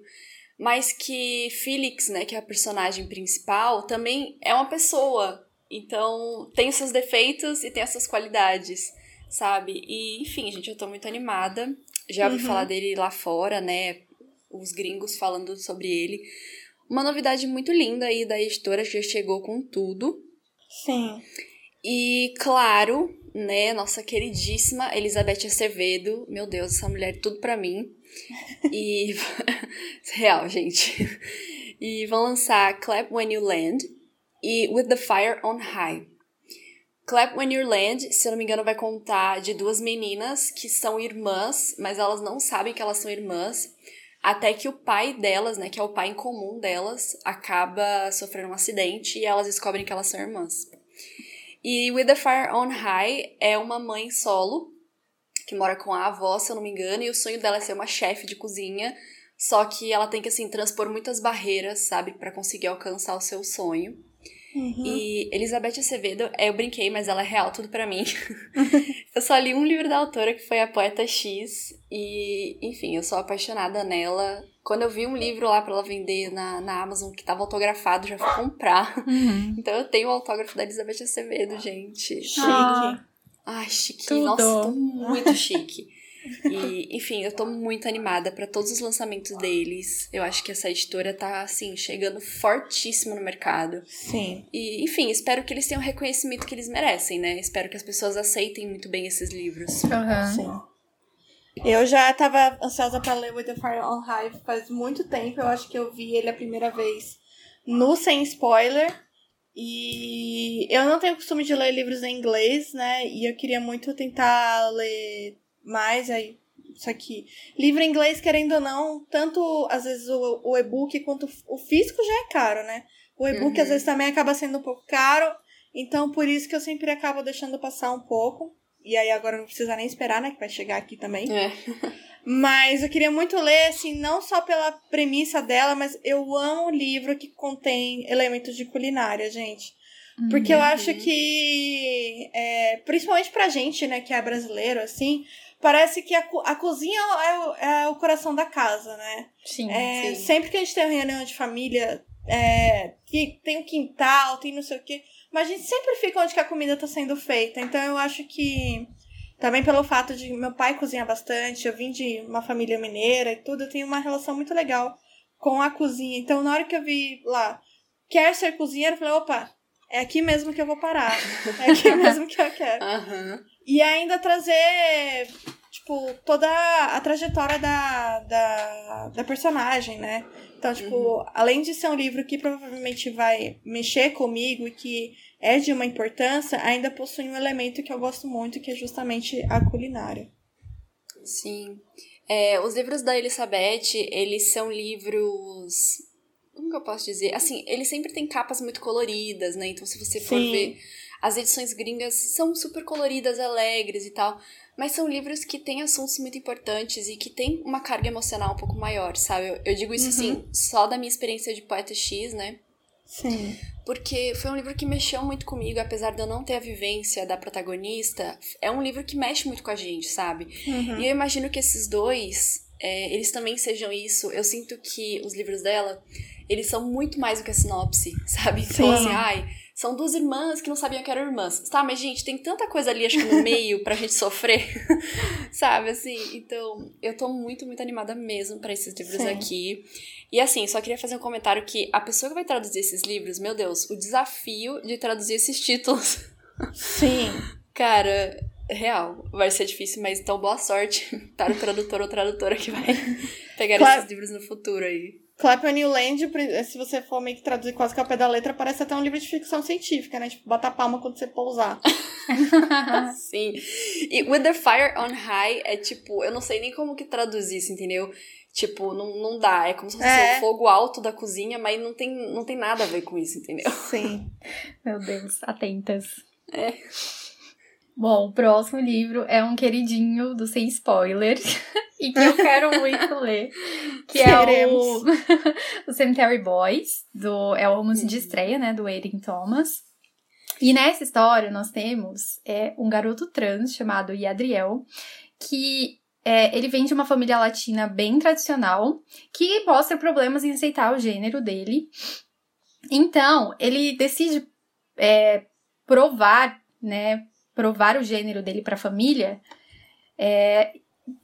[SPEAKER 3] mas que Felix, né, que é a personagem principal, também é uma pessoa. Então, tem os seus defeitos e tem as suas qualidades, sabe? E, enfim, gente, eu tô muito animada. Já ouvi
[SPEAKER 1] Uhum.
[SPEAKER 3] falar dele lá fora, né? Os gringos falando sobre ele. Uma novidade muito linda aí da editora que já chegou com tudo.
[SPEAKER 1] Sim.
[SPEAKER 3] E, claro, né, nossa queridíssima Elizabeth Acevedo. Meu Deus, essa mulher é tudo pra mim. E. Real, gente. E vão lançar Clap When You Land e With the Fire on High. Clap When You Land, se eu não me engano, vai contar de duas meninas que são irmãs, mas elas não sabem que elas são irmãs. Até que o pai delas, né, que é o pai em comum delas, acaba sofrendo um acidente e elas descobrem que elas são irmãs. E With the Fire on High é uma mãe solo que mora com a avó, se eu não me engano, e o sonho dela é ser uma chefe de cozinha, só que ela tem que assim transpor muitas barreiras, sabe, Pra conseguir alcançar o seu sonho. Uhum. E Elizabeth Acevedo, eu brinquei, mas ela é real tudo para mim. eu só li um livro da autora que foi A Poeta X. E, enfim, eu sou apaixonada nela. Quando eu vi um livro lá para ela vender na, na Amazon que tava autografado, já fui comprar. Uhum. Então eu tenho o autógrafo da Elizabeth Acevedo, gente.
[SPEAKER 1] Chique. Ah.
[SPEAKER 3] Ai, chique. Tudo. Nossa, tô muito chique. E, enfim, eu tô muito animada para todos os lançamentos deles. Eu acho que essa editora tá, assim, chegando fortíssimo no mercado.
[SPEAKER 1] Sim.
[SPEAKER 3] E, enfim, espero que eles tenham o reconhecimento que eles merecem, né? Espero que as pessoas aceitem muito bem esses livros.
[SPEAKER 2] Uhum.
[SPEAKER 1] Sim. Eu já tava ansiosa para ler With the Fire on High faz muito tempo. Eu acho que eu vi ele a primeira vez no Sem Spoiler. E eu não tenho costume de ler livros em inglês, né? E eu queria muito tentar ler mais aí. Isso aqui. Livro em inglês, querendo ou não, tanto às vezes o, o e-book quanto o físico já é caro, né? O e-book uhum. às vezes também acaba sendo um pouco caro. Então, por isso que eu sempre acabo deixando passar um pouco. E aí agora não precisa nem esperar, né? Que vai chegar aqui também.
[SPEAKER 3] É.
[SPEAKER 1] Mas eu queria muito ler, assim, não só pela premissa dela, mas eu amo livro que contém elementos de culinária, gente. Porque uhum. eu acho que, é, principalmente pra gente, né, que é brasileiro, assim, parece que a, a cozinha é o, é o coração da casa, né?
[SPEAKER 2] Sim,
[SPEAKER 1] é,
[SPEAKER 2] sim.
[SPEAKER 1] Sempre que a gente tem reunião de família, é, que tem um quintal, tem não sei o quê, mas a gente sempre fica onde que a comida está sendo feita. Então eu acho que também pelo fato de meu pai cozinhar bastante, eu vim de uma família mineira e tudo, eu tenho uma relação muito legal com a cozinha. Então na hora que eu vi lá, quer ser cozinheiro, eu falei, opa, é aqui mesmo que eu vou parar. É aqui mesmo que eu quero.
[SPEAKER 3] Uhum.
[SPEAKER 1] E ainda trazer, tipo, toda a trajetória da, da, da personagem, né? Então, tipo, uhum. além de ser um livro que provavelmente vai mexer comigo e que é de uma importância, ainda possui um elemento que eu gosto muito, que é justamente a culinária.
[SPEAKER 3] Sim. É, os livros da Elizabeth, eles são livros. Como que eu posso dizer? Assim, eles sempre têm capas muito coloridas, né? Então, se você for Sim. ver as edições gringas são super coloridas, alegres e tal, mas são livros que têm assuntos muito importantes e que têm uma carga emocional um pouco maior, sabe? Eu, eu digo isso uhum. assim, só da minha experiência de poeta X, né?
[SPEAKER 1] Sim.
[SPEAKER 3] Porque foi um livro que mexeu muito comigo, apesar de eu não ter a vivência da protagonista, é um livro que mexe muito com a gente, sabe? Uhum. E eu imagino que esses dois, é, eles também sejam isso. Eu sinto que os livros dela, eles são muito mais do que a sinopse, sabe? Então, Sim. assim, ai são duas irmãs que não sabiam que eram irmãs. Tá, mas gente, tem tanta coisa ali, acho que no meio, pra gente sofrer. Sabe, assim? Então, eu tô muito, muito animada mesmo para esses livros Sim. aqui. E assim, só queria fazer um comentário que a pessoa que vai traduzir esses livros, meu Deus, o desafio de traduzir esses títulos.
[SPEAKER 1] Sim.
[SPEAKER 3] Cara, real, vai ser difícil, mas então boa sorte para o tradutor ou tradutora que vai pegar claro. esses livros no futuro aí.
[SPEAKER 1] Clap on New Land, se você for meio que traduzir quase que ao pé da letra, parece até um livro de ficção científica, né? Tipo, bota palma quando você pousar.
[SPEAKER 3] Sim. E With the Fire on High é tipo, eu não sei nem como que traduzir isso, entendeu? Tipo, não, não dá. É como se fosse é. o fogo alto da cozinha, mas não tem, não tem nada a ver com isso, entendeu?
[SPEAKER 1] Sim.
[SPEAKER 2] Meu Deus, atentas.
[SPEAKER 3] É.
[SPEAKER 2] Bom, o próximo livro é um queridinho do Sem Spoiler e que eu quero muito ler, que é o, o Cemetery Boys, do, é o romance de estreia, né, do Aiden Thomas. E nessa história nós temos é, um garoto trans chamado Yadriel, que é, ele vem de uma família latina bem tradicional, que mostra problemas em aceitar o gênero dele. Então, ele decide é, provar, né, provar o gênero dele para a família, é,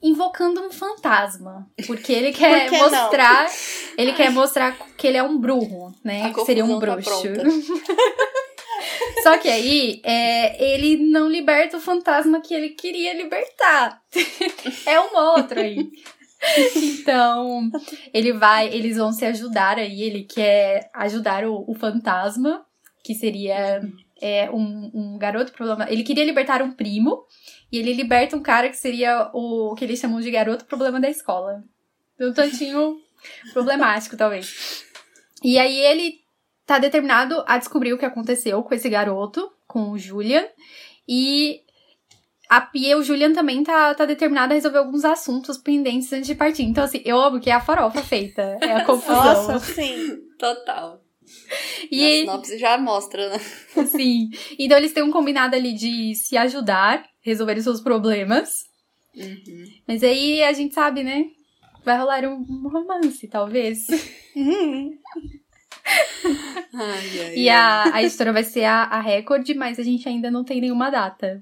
[SPEAKER 2] invocando um fantasma, porque ele quer mostrar, não? ele quer mostrar que ele é um bruxo, né? Que seria um tá bruxo. Tá Só que aí, é, ele não liberta o fantasma que ele queria libertar. é um outro aí. Então, ele vai, eles vão se ajudar aí, ele quer ajudar o, o fantasma, que seria é, um, um garoto problema. Ele queria libertar um primo e ele liberta um cara que seria o, o que eles chamam de garoto problema da escola. Um tantinho problemático, talvez. E aí ele tá determinado a descobrir o que aconteceu com esse garoto, com o Julian. E a Pia e o Julian também tá, tá determinado a resolver alguns assuntos pendentes antes de partir. Então, assim, eu amo que é a farofa feita. É a confusão.
[SPEAKER 1] Nossa, sim.
[SPEAKER 3] Total. E a sinopse já mostra, né?
[SPEAKER 2] Sim. Então eles têm um combinado ali de se ajudar, resolver os seus problemas.
[SPEAKER 3] Uhum.
[SPEAKER 2] Mas aí a gente sabe, né? Vai rolar um romance, talvez.
[SPEAKER 1] Uhum.
[SPEAKER 3] Ai, ai,
[SPEAKER 2] e a, a história vai ser a, a Record, mas a gente ainda não tem nenhuma data.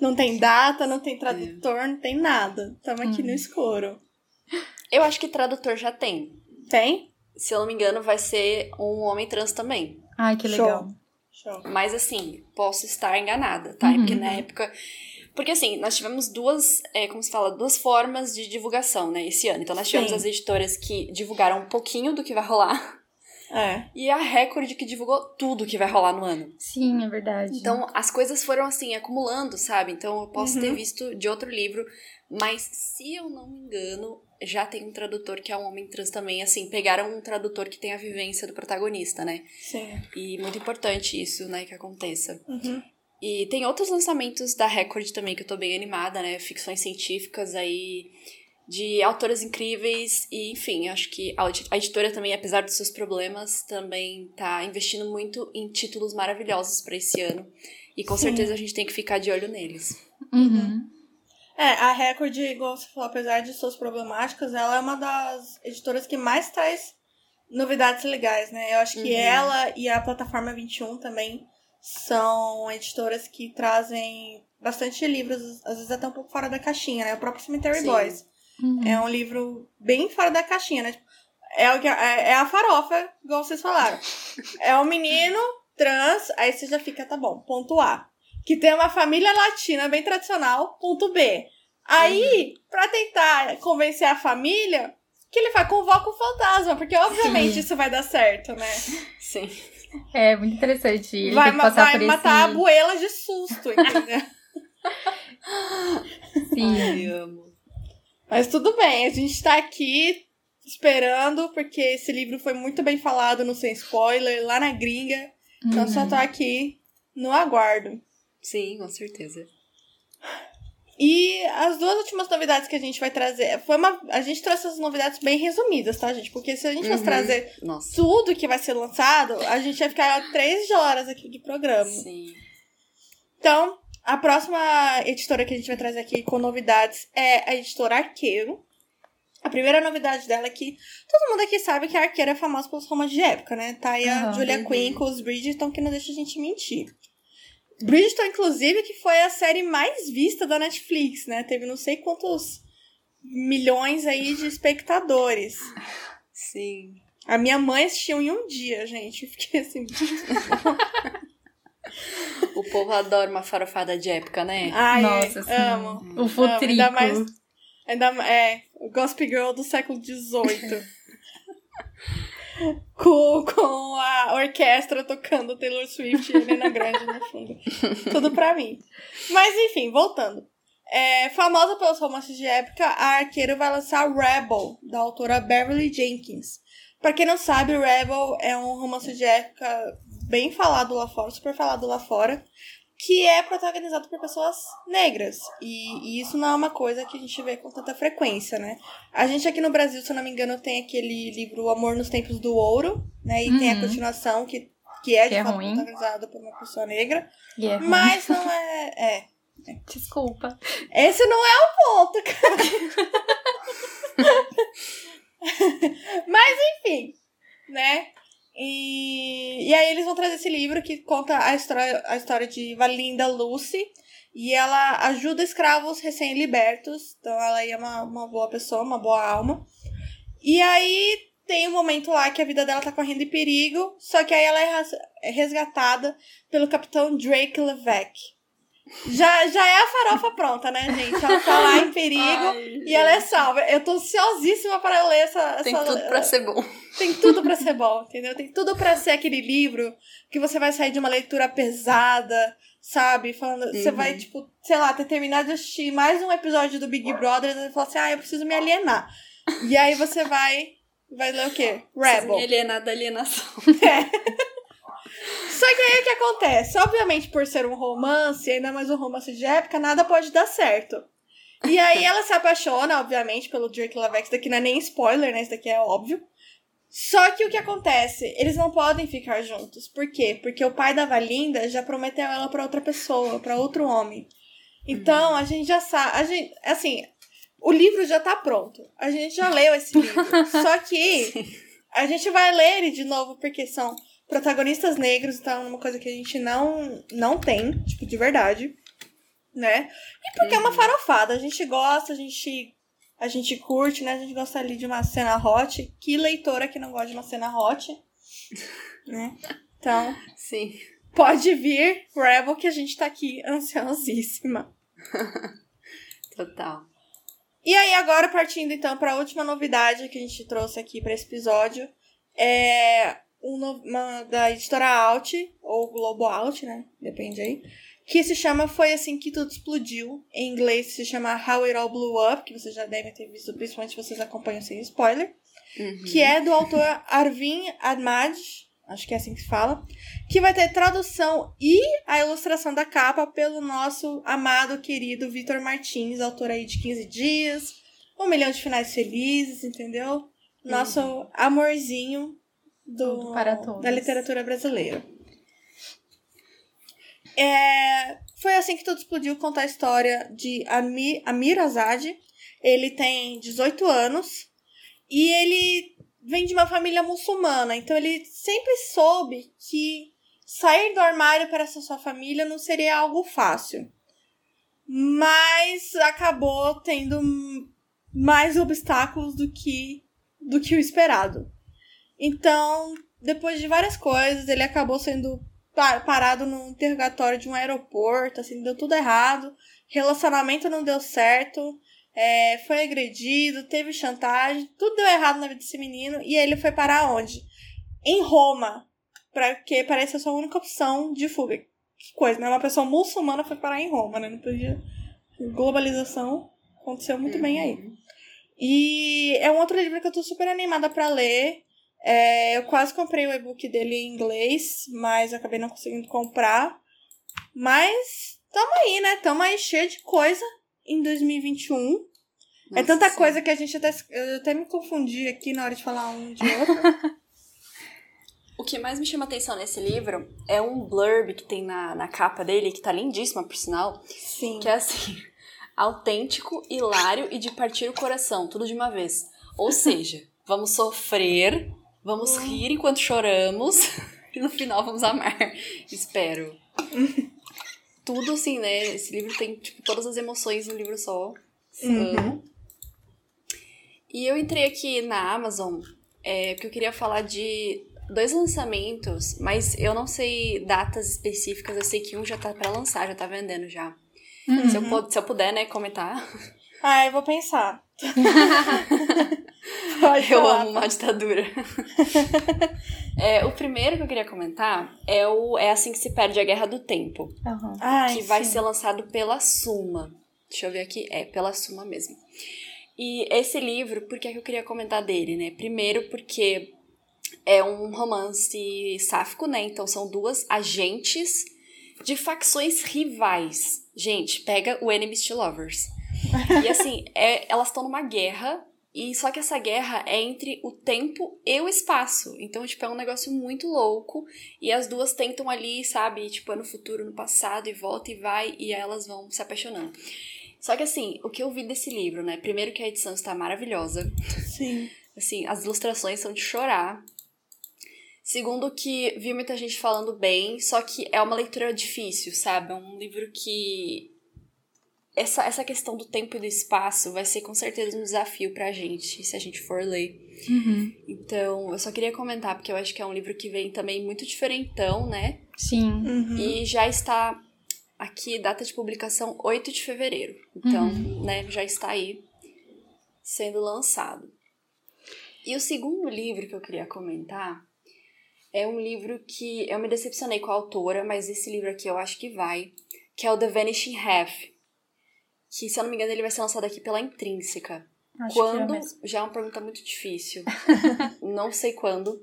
[SPEAKER 1] Não tem data, não tem tradutor, é. não tem nada. Estamos aqui hum. no escuro.
[SPEAKER 3] Eu acho que tradutor já tem.
[SPEAKER 1] Tem?
[SPEAKER 3] Se eu não me engano, vai ser um homem trans também.
[SPEAKER 2] Ai, que legal.
[SPEAKER 1] Show. Show.
[SPEAKER 3] Mas assim, posso estar enganada, tá? Uhum. Porque na época. Porque assim, nós tivemos duas, é, como se fala, duas formas de divulgação, né, esse ano. Então nós tivemos Sim. as editoras que divulgaram um pouquinho do que vai rolar.
[SPEAKER 1] É.
[SPEAKER 3] E a Record que divulgou tudo que vai rolar no ano.
[SPEAKER 2] Sim, é verdade.
[SPEAKER 3] Então, as coisas foram assim, acumulando, sabe? Então, eu posso uhum. ter visto de outro livro, mas se eu não me engano, já tem um tradutor que é um homem trans também. Assim, pegaram um tradutor que tem a vivência do protagonista, né?
[SPEAKER 1] Sim.
[SPEAKER 3] E muito importante isso, né, que aconteça.
[SPEAKER 1] Uhum.
[SPEAKER 3] E tem outros lançamentos da Record também que eu tô bem animada, né? Ficções científicas aí de autoras incríveis e, enfim, acho que a editora também, apesar dos seus problemas, também tá investindo muito em títulos maravilhosos para esse ano. E com Sim. certeza a gente tem que ficar de olho neles.
[SPEAKER 2] Uhum.
[SPEAKER 1] É, a Record, igual você falou, apesar de suas problemáticas, ela é uma das editoras que mais traz novidades legais, né? Eu acho que uhum. ela e a plataforma 21 também são editoras que trazem bastante livros, às vezes até um pouco fora da caixinha, né? O próprio Cemetery Sim. Boys.
[SPEAKER 2] Uhum.
[SPEAKER 1] É um livro bem fora da caixinha, né? É, o que, é, é a farofa, igual vocês falaram. É um menino trans, aí você já fica, tá bom, ponto A. Que tem uma família latina bem tradicional, ponto B. Aí, uhum. pra tentar convencer a família, que ele vai convoca o fantasma, porque obviamente Sim. isso vai dar certo, né?
[SPEAKER 3] Sim.
[SPEAKER 2] É muito interessante. Ele
[SPEAKER 1] vai,
[SPEAKER 2] ma vai
[SPEAKER 1] matar
[SPEAKER 2] esse...
[SPEAKER 1] a buela de susto, entendeu?
[SPEAKER 2] Sim.
[SPEAKER 3] Ai, amo.
[SPEAKER 1] Mas tudo bem, a gente tá aqui esperando, porque esse livro foi muito bem falado no Sem Spoiler, lá na gringa. Uhum. Então só tô aqui no aguardo.
[SPEAKER 3] Sim, com certeza.
[SPEAKER 1] E as duas últimas novidades que a gente vai trazer. Foi uma. A gente trouxe as novidades bem resumidas, tá, gente? Porque se a gente fosse uhum. trazer
[SPEAKER 3] Nossa.
[SPEAKER 1] tudo que vai ser lançado, a gente ia ficar três horas aqui de programa.
[SPEAKER 3] Sim.
[SPEAKER 1] Então, a próxima editora que a gente vai trazer aqui com novidades é a editora Arqueiro. A primeira novidade dela é que todo mundo aqui sabe que a Arqueiro é famosa pelos romances de época, né? Tá aí a uhum, Julia. Quinn com os Bridgerton que não deixa a gente mentir. Bridgerton, inclusive, que foi a série mais vista da Netflix, né? Teve não sei quantos milhões aí de espectadores.
[SPEAKER 3] Sim.
[SPEAKER 1] A minha mãe assistiu em um dia, gente. Eu fiquei assim.
[SPEAKER 3] o povo adora uma farofada de época, né?
[SPEAKER 1] Ai,
[SPEAKER 2] Nossa, sim.
[SPEAKER 1] amo.
[SPEAKER 2] O futrico.
[SPEAKER 1] Ainda mais. Ainda, é, o Gospel Girl do século XVIII. com, com a orquestra tocando Taylor Swift e Helena Grande no fundo. Tudo pra mim. Mas enfim, voltando. É, famosa pelos romances de época, a Arqueiro vai lançar Rebel, da autora Beverly Jenkins. Pra quem não sabe, Rebel é um romance de época bem falado lá fora, super falado lá fora, que é protagonizado por pessoas negras. E, e, isso não é uma coisa que a gente vê com tanta frequência, né? A gente aqui no Brasil, se eu não me engano, tem aquele livro O Amor nos Tempos do Ouro, né? E uhum. tem a uhum. continuação que, que é de
[SPEAKER 2] que é
[SPEAKER 1] fato
[SPEAKER 2] ruim.
[SPEAKER 1] protagonizada por uma pessoa negra.
[SPEAKER 2] É
[SPEAKER 1] mas não é, é.
[SPEAKER 2] Desculpa.
[SPEAKER 1] Esse não é o ponto, cara. mas enfim, né? E, e aí eles vão trazer esse livro que conta a história, a história de Valinda Lucy. E ela ajuda escravos recém-libertos. Então ela é uma, uma boa pessoa, uma boa alma. E aí tem um momento lá que a vida dela tá correndo em perigo. Só que aí ela é resgatada pelo capitão Drake Levesque. Já, já é a farofa pronta, né, gente? Ela tá lá em perigo Ai, e gente. ela é salva. Eu tô ansiosíssima para ler essa.
[SPEAKER 3] Tem
[SPEAKER 1] essa...
[SPEAKER 3] tudo pra ser bom.
[SPEAKER 1] Tem tudo pra ser bom, entendeu? Tem tudo pra ser aquele livro que você vai sair de uma leitura pesada, sabe? Falando. Uhum. Você vai, tipo, sei lá, ter terminado de assistir mais um episódio do Big Brother e falar assim: ah, eu preciso me alienar. E aí você vai. Vai ler o quê? Rebel.
[SPEAKER 3] Me alienar da alienação.
[SPEAKER 1] É. Só que aí o que acontece? Obviamente, por ser um romance, ainda mais um romance de época, nada pode dar certo. E aí ela se apaixona, obviamente, pelo Drake Lavex. Isso daqui não é nem spoiler, né? Isso daqui é óbvio. Só que o que acontece? Eles não podem ficar juntos. Por quê? Porque o pai da Valinda já prometeu ela para outra pessoa, para outro homem. Então, a gente já sabe. A gente, assim, o livro já tá pronto. A gente já leu esse livro. Só que a gente vai ler ele de novo porque são protagonistas negros, então é uma coisa que a gente não, não tem, tipo, de verdade. Né? E porque uhum. é uma farofada. A gente gosta, a gente a gente curte, né? A gente gosta ali de uma cena hot. Que leitora que não gosta de uma cena hot? né? Então.
[SPEAKER 3] Sim.
[SPEAKER 1] Pode vir, Rebel, que a gente tá aqui ansiosíssima.
[SPEAKER 3] Total.
[SPEAKER 1] E aí, agora partindo então para a última novidade que a gente trouxe aqui para esse episódio, é uma da editora Alt, ou Globo Alt, né? Depende aí que se chama Foi Assim Que Tudo Explodiu. Em inglês se chama How It All Blew Up, que vocês já devem ter visto, principalmente se vocês acompanham sem spoiler. Uhum. Que é do autor Arvin Ahmad, acho que é assim que se fala, que vai ter tradução e a ilustração da capa pelo nosso amado, querido Vitor Martins, autor aí de 15 Dias, Um Milhão de Finais Felizes, entendeu? Nosso uhum. amorzinho do, da literatura brasileira. É, foi assim que tudo explodiu contar a história de Amir, Amir Azad. Ele tem 18 anos e ele vem de uma família muçulmana, então ele sempre soube que sair do armário para essa sua família não seria algo fácil. Mas acabou tendo mais obstáculos do que do que o esperado. Então, depois de várias coisas, ele acabou sendo parado no interrogatório de um aeroporto, assim, deu tudo errado. Relacionamento não deu certo. É, foi agredido, teve chantagem, tudo deu errado na vida desse menino. E ele foi parar onde? Em Roma. Porque parece a sua única opção de fuga. Que coisa, né? Uma pessoa muçulmana foi parar em Roma, né? Não podia. Globalização aconteceu muito uhum. bem aí. E é um outro livro que eu tô super animada para ler. É, eu quase comprei o e-book dele em inglês, mas acabei não conseguindo comprar. Mas tamo aí, né? Tamo aí cheio de coisa em 2021. Nossa, é tanta sim. coisa que a gente até. Eu até me confundi aqui na hora de falar um de outro.
[SPEAKER 3] o que mais me chama atenção nesse livro é um blurb que tem na, na capa dele, que tá lindíssima, por sinal.
[SPEAKER 1] Sim.
[SPEAKER 3] Que é assim: autêntico, hilário e de partir o coração, tudo de uma vez. Ou seja, vamos sofrer Vamos hum. rir enquanto choramos e no final vamos amar. Espero. Tudo assim, né? Esse livro tem tipo, todas as emoções num livro só. Uhum. E eu entrei aqui na Amazon é, porque eu queria falar de dois lançamentos, mas eu não sei datas específicas. Eu sei que um já tá para lançar, já tá vendendo já. Uhum. Se, eu, se eu puder, né, comentar.
[SPEAKER 1] Ah, eu vou pensar.
[SPEAKER 3] Pode eu falar. amo uma ditadura. é, o primeiro que eu queria comentar é o É Assim Que Se Perde a Guerra do Tempo.
[SPEAKER 1] Uhum. Ai,
[SPEAKER 3] que vai ser lançado pela Suma. Deixa eu ver aqui. É, pela Suma mesmo. E esse livro, por que, é que eu queria comentar dele, né? Primeiro porque é um romance sáfico, né? Então são duas agentes de facções rivais. Gente, pega o Enemies to Lovers. E assim, é, elas estão numa guerra e só que essa guerra é entre o tempo e o espaço. Então, tipo, é um negócio muito louco. E as duas tentam ali, sabe? Tipo, é no futuro, no passado, e volta e vai, e elas vão se apaixonando. Só que assim, o que eu vi desse livro, né? Primeiro que a edição está maravilhosa.
[SPEAKER 1] Sim.
[SPEAKER 3] Assim, as ilustrações são de chorar. Segundo que vi muita gente falando bem, só que é uma leitura difícil, sabe? É um livro que essa, essa questão do tempo e do espaço vai ser com certeza um desafio pra gente, se a gente for ler.
[SPEAKER 2] Uhum.
[SPEAKER 3] Então, eu só queria comentar, porque eu acho que é um livro que vem também muito diferentão, né?
[SPEAKER 2] Sim.
[SPEAKER 1] Uhum.
[SPEAKER 3] E já está aqui, data de publicação 8 de fevereiro. Então, uhum. né, já está aí sendo lançado. E o segundo livro que eu queria comentar é um livro que eu me decepcionei com a autora, mas esse livro aqui eu acho que vai, que é o The Vanishing Half, que, se eu não me engano, ele vai ser lançado aqui pela Intrínseca. Acho quando? É já é uma pergunta muito difícil. não sei quando.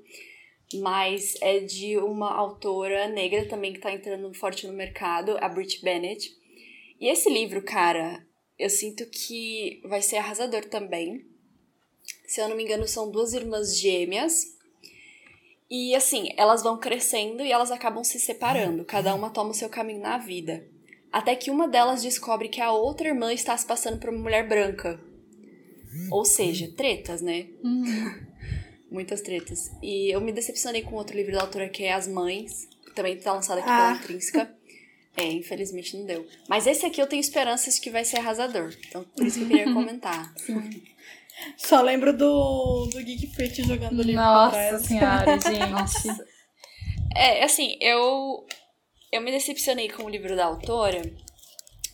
[SPEAKER 3] Mas é de uma autora negra também que tá entrando forte no mercado, a Brit Bennett. E esse livro, cara, eu sinto que vai ser arrasador também. Se eu não me engano, são duas irmãs gêmeas E assim, elas vão crescendo e elas acabam se separando. Cada uma toma o seu caminho na vida. Até que uma delas descobre que a outra irmã está se passando por uma mulher branca. Ou seja, tretas, né?
[SPEAKER 2] Uhum.
[SPEAKER 3] Muitas tretas. E eu me decepcionei com outro livro da autora que é As Mães, que também tá lançado aqui
[SPEAKER 1] Ah.
[SPEAKER 3] pela Intrínseca. É, infelizmente não deu. Mas esse aqui eu tenho esperanças de que vai ser arrasador. Então, por isso que eu queria comentar.
[SPEAKER 1] Só lembro do, do Geek Freak jogando livro pra
[SPEAKER 2] Nossa
[SPEAKER 1] trás.
[SPEAKER 2] senhora, gente.
[SPEAKER 3] É, assim, eu eu me decepcionei com o livro da autora,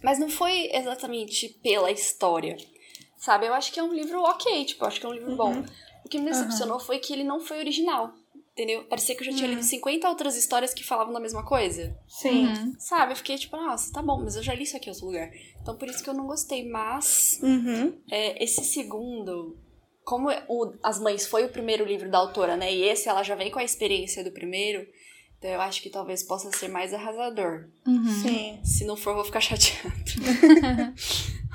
[SPEAKER 3] mas não foi exatamente pela história. Sabe? Eu acho que é um livro ok, tipo, eu acho que é um livro bom. O que me decepcionou foi que ele não foi original. Entendeu? Parecia que eu já tinha lido 50 outras histórias que falavam da mesma coisa.
[SPEAKER 1] Sim.
[SPEAKER 2] Uhum.
[SPEAKER 3] Sabe? Eu fiquei tipo, nossa, tá bom, mas eu já li isso aqui em outro lugar. Então por isso que eu não gostei. Mas
[SPEAKER 1] Uhum.
[SPEAKER 3] é, esse segundo, como o As Mães foi o primeiro livro da autora, né? E esse ela já vem com a experiência do primeiro. Então eu acho que talvez possa ser mais arrasador.
[SPEAKER 2] Uhum.
[SPEAKER 1] Sim,
[SPEAKER 3] Se não for, eu vou ficar chateada.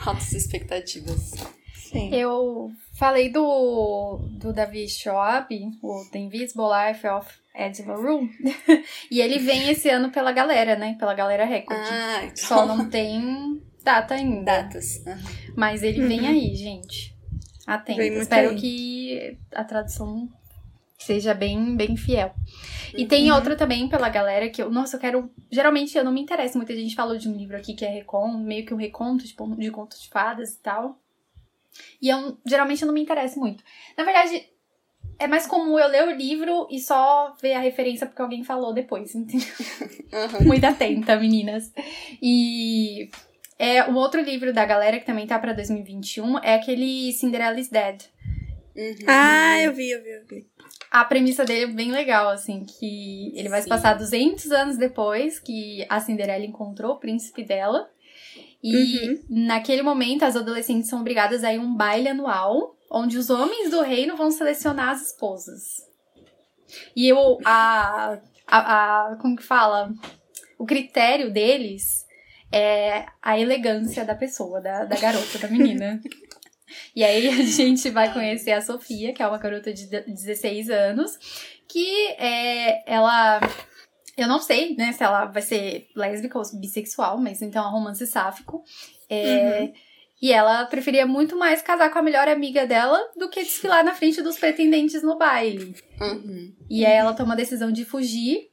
[SPEAKER 3] Altas expectativas.
[SPEAKER 1] sim.
[SPEAKER 2] Eu falei do, do Davi Schwab, o The Invisible Life of Ed LaRue, e ele vem esse ano pela galera, né? Pela galera Record.
[SPEAKER 3] Ah, então.
[SPEAKER 2] Só não tem data ainda.
[SPEAKER 3] Datas. Aham.
[SPEAKER 2] Mas ele vem
[SPEAKER 1] Uhum.
[SPEAKER 2] aí, gente. Atento. Espero
[SPEAKER 1] aí.
[SPEAKER 2] que a tradução seja bem, bem fiel. E tem outra também pela galera que eu, nossa, eu quero. Geralmente eu não me interesso. Muita gente falou de um livro aqui que é recon, meio que um reconto, tipo, de contos de fadas e tal. E eu geralmente eu não me interesso muito. Na verdade, é mais comum eu ler o livro e só ver a referência porque alguém falou depois, entendeu?
[SPEAKER 3] Aham.
[SPEAKER 2] Muito atenta, meninas. E é o outro livro da galera que também tá pra 2021 é aquele Cinderella is Dead.
[SPEAKER 3] Uhum.
[SPEAKER 1] Ah, eu vi, eu vi, eu vi.
[SPEAKER 2] A premissa dele é bem legal, assim, que ele vai se
[SPEAKER 3] Sim.
[SPEAKER 2] passar 200 anos depois que a Cinderela encontrou o príncipe dela. E naquele momento as adolescentes são obrigadas a ir a um baile anual, onde os homens do reino vão selecionar as esposas. E eu, a, a, a como que fala? O critério deles é a elegância da pessoa, da, da garota, da menina. E aí a gente vai conhecer a Sofia, que é uma garota de 16 anos, que é, ela. Eu não sei, né, se ela vai ser lésbica ou bissexual, mas então é um romance sáfico. É, E ela preferia muito mais casar com a melhor amiga dela do que desfilar na frente dos pretendentes no baile.
[SPEAKER 3] Uhum.
[SPEAKER 2] E aí ela toma a decisão de fugir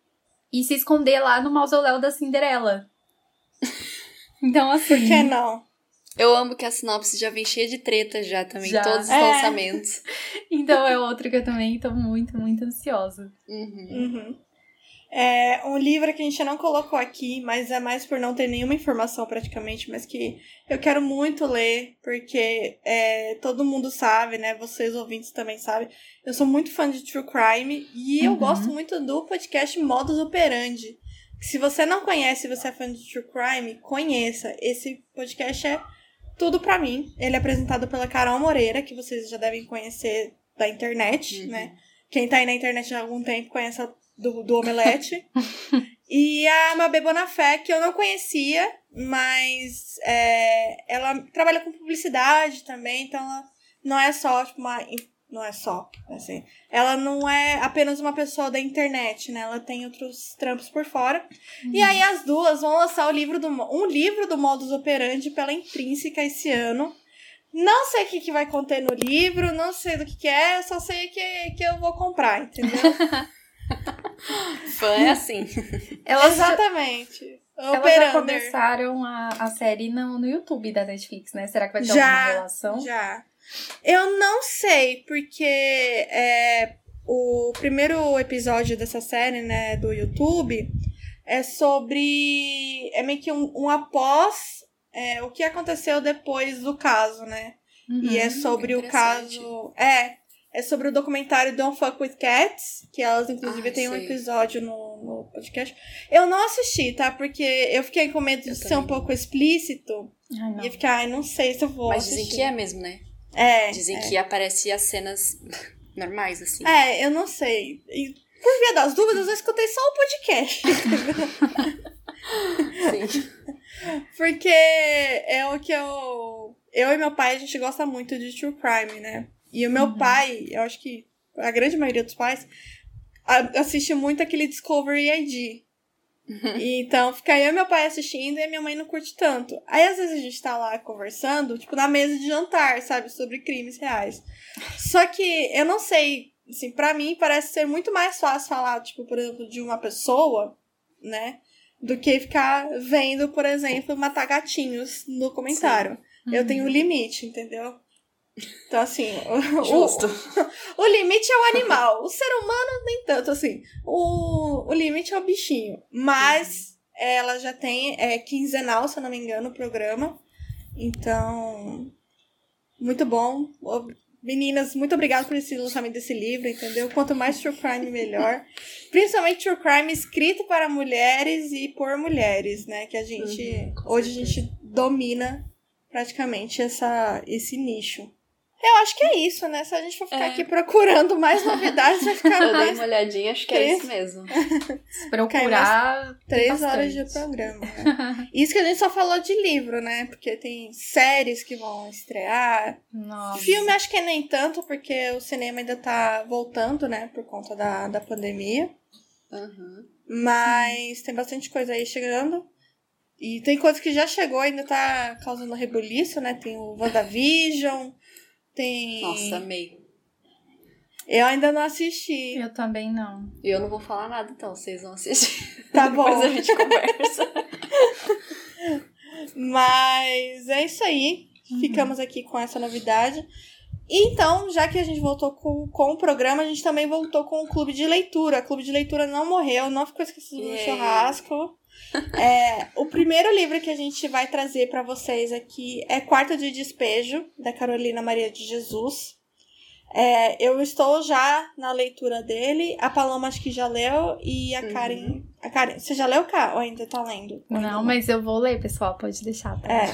[SPEAKER 2] e se esconder lá no mausoléu da Cinderela. Então, assim.
[SPEAKER 1] Por que não?
[SPEAKER 3] Eu amo que a sinopse já vem cheia de treta já também,
[SPEAKER 2] Já.
[SPEAKER 3] todos os
[SPEAKER 1] É.
[SPEAKER 3] lançamentos.
[SPEAKER 2] Então é outro que eu também tô muito, muito ansiosa.
[SPEAKER 3] Uhum.
[SPEAKER 1] Uhum. É um livro que a gente não colocou aqui, mas é mais por não ter nenhuma informação praticamente, mas que eu quero muito ler, porque é, todo mundo sabe, né? Vocês ouvintes também sabem. Eu sou muito fã de True Crime e eu
[SPEAKER 2] Uhum.
[SPEAKER 1] gosto muito do podcast Modus Operandi. Se você não conhece e você é fã de True Crime, conheça. Esse podcast é tudo pra mim. Ele é apresentado pela Carol Moreira, que vocês já devem conhecer da internet,
[SPEAKER 3] Uhum.
[SPEAKER 1] né? Quem tá aí na internet há algum tempo conhece a do, do Omelete. e a Mabê Bonafé, que eu não conhecia, mas é, ela trabalha com publicidade também, então ela não é só, tipo, uma. Não é só, assim. Ela não é apenas uma pessoa da internet, né? Ela tem outros trampos por fora. E aí as duas vão lançar o livro do, um livro do Modus Operandi pela Intrínseca esse ano. Não sei o que, que vai conter no livro, não sei do que, que é, só sei que, que eu vou comprar, entendeu?
[SPEAKER 3] Fã é assim.
[SPEAKER 2] Elas,
[SPEAKER 1] Exatamente.
[SPEAKER 2] elas já começaram a, a série no, no YouTube da Netflix, né? Será que vai ter
[SPEAKER 1] Já,
[SPEAKER 2] alguma relação?
[SPEAKER 1] Já. Eu não sei, porque é, o primeiro episódio dessa série, né, do YouTube, é sobre. É meio que um, um após é, o que aconteceu depois do caso, né? E é
[SPEAKER 2] Uhum.
[SPEAKER 1] sobre o caso. É. É sobre o documentário Don't Fuck With Cats, que elas, inclusive,
[SPEAKER 3] Ah,
[SPEAKER 1] têm um episódio no, no podcast. Eu não assisti, tá? Porque eu fiquei com medo de
[SPEAKER 3] Eu
[SPEAKER 1] ser um pouco explícito.
[SPEAKER 2] Ai, não.
[SPEAKER 1] E eu fiquei, ai, não sei se eu vou
[SPEAKER 3] Mas
[SPEAKER 1] assistir.
[SPEAKER 3] dizem que é mesmo, né?
[SPEAKER 1] É.
[SPEAKER 3] Dizem
[SPEAKER 1] é.
[SPEAKER 3] que aparece as cenas normais, assim.
[SPEAKER 1] É, eu não sei. E por via das dúvidas, eu escutei só o podcast.
[SPEAKER 3] Sim.
[SPEAKER 1] Porque é o que eu. Eu e meu pai, a gente gosta muito de true crime, né? E o meu pai, eu acho que a grande maioria dos pais, assiste muito aquele Discovery ID. Então fica eu e meu pai assistindo e a minha mãe não curte tanto. Aí às vezes a gente tá lá conversando, tipo, na mesa de jantar, sabe, sobre crimes reais. Só que eu não sei, assim, pra mim parece ser muito mais fácil falar, tipo, por exemplo, de uma pessoa, né? Do que ficar vendo, por exemplo, matar gatinhos no comentário. Sim. Eu tenho um limite, entendeu? Então, assim, o,
[SPEAKER 3] Justo.
[SPEAKER 1] O, o, limite é o animal. O ser humano, nem tanto, assim. O, o limite é o bichinho. Mas ela já tem é, quinzenal, se eu não me engano, o programa. Então, muito bom. Meninas, muito obrigada por esse lançamento desse livro, entendeu? Quanto mais true crime, melhor. Principalmente true crime escrito para mulheres e por mulheres, né? Que a gente, uhum, hoje a gente domina praticamente essa, esse nicho. Eu acho que é isso, né? Se a gente for ficar é. aqui procurando mais novidades, vai ficar
[SPEAKER 3] Eu
[SPEAKER 1] mais...
[SPEAKER 3] dei uma olhadinha, acho que é três... é isso mesmo.
[SPEAKER 2] Se procurar...
[SPEAKER 1] Três horas de programa. Né? isso que a gente só falou de livro, né? Porque tem séries que vão estrear.
[SPEAKER 2] Nossa.
[SPEAKER 1] Filme acho que nem tanto, porque o cinema ainda tá voltando, né? Por conta da, da pandemia.
[SPEAKER 3] Uhum.
[SPEAKER 1] Mas tem bastante coisa aí chegando. E tem coisa que já chegou ainda tá causando rebuliço, né? Tem o WandaVision... Tem.
[SPEAKER 3] Nossa, amei.
[SPEAKER 1] Eu ainda não assisti.
[SPEAKER 2] Eu também não.
[SPEAKER 3] E eu não vou falar nada, então, vocês vão assistir.
[SPEAKER 1] Tá bom.
[SPEAKER 3] Depois a gente conversa.
[SPEAKER 1] Mas é isso aí. Uhum. Ficamos aqui com essa novidade. Então, já que a gente voltou com, com o programa, a gente também voltou com o clube de leitura. O clube de leitura não morreu, não ficou esquecido no churrasco. É, o primeiro livro que a gente vai trazer para vocês aqui é Quarto de Despejo, da Carolina Maria de Jesus. É, eu estou já na leitura dele. A Paloma acho que já leu e a uhum. Karen. A Karen, você já leu, Cá? Ou ainda tá lendo?
[SPEAKER 2] Não, mas eu vou ler, pessoal. Pode deixar. Tá?
[SPEAKER 1] É.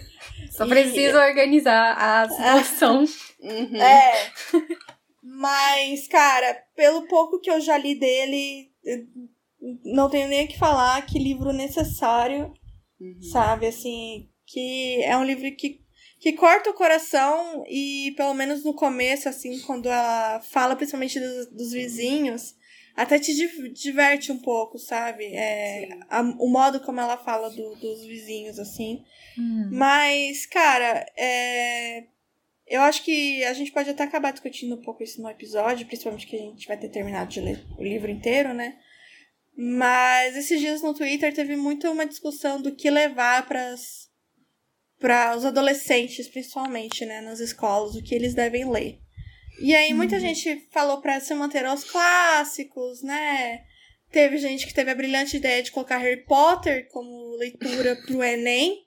[SPEAKER 2] Só preciso e... organizar a situação.
[SPEAKER 1] uhum. É. Mas, cara, pelo pouco que eu já li dele, não tenho nem o que falar, que livro necessário, uhum. sabe? Assim, que é um livro que, que corta o coração e, pelo menos no começo, assim, quando ela fala principalmente dos, dos vizinhos, até te diverte um pouco, sabe? É, a, o modo como ela fala do, dos vizinhos, assim.
[SPEAKER 2] Hum.
[SPEAKER 1] Mas, cara, é, eu acho que a gente pode até acabar discutindo um pouco isso no episódio, principalmente que a gente vai ter terminado de ler o livro inteiro, né? Mas esses dias no Twitter teve muito uma discussão do que levar para os adolescentes, principalmente, né, nas escolas, o que eles devem ler. E aí muita uhum. gente falou para se manter aos clássicos, né? Teve gente que teve a brilhante ideia de colocar Harry Potter como leitura pro ENEM.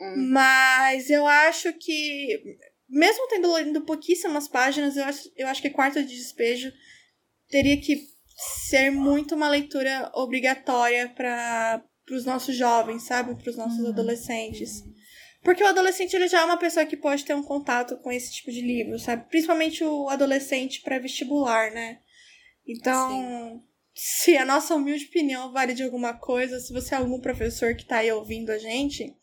[SPEAKER 1] Uhum. Mas eu acho que, mesmo tendo lido pouquíssimas páginas, eu acho, eu acho que Quarto de Despejo teria que ser muito uma leitura obrigatória para os nossos jovens, sabe? Para os nossos uhum. adolescentes. Porque o adolescente ele já é uma pessoa que pode ter um contato com esse tipo de livro, sabe? Principalmente o adolescente pré-vestibular, né? Então, Sim. se a nossa humilde opinião vale de alguma coisa, se você é algum professor que está aí ouvindo a gente,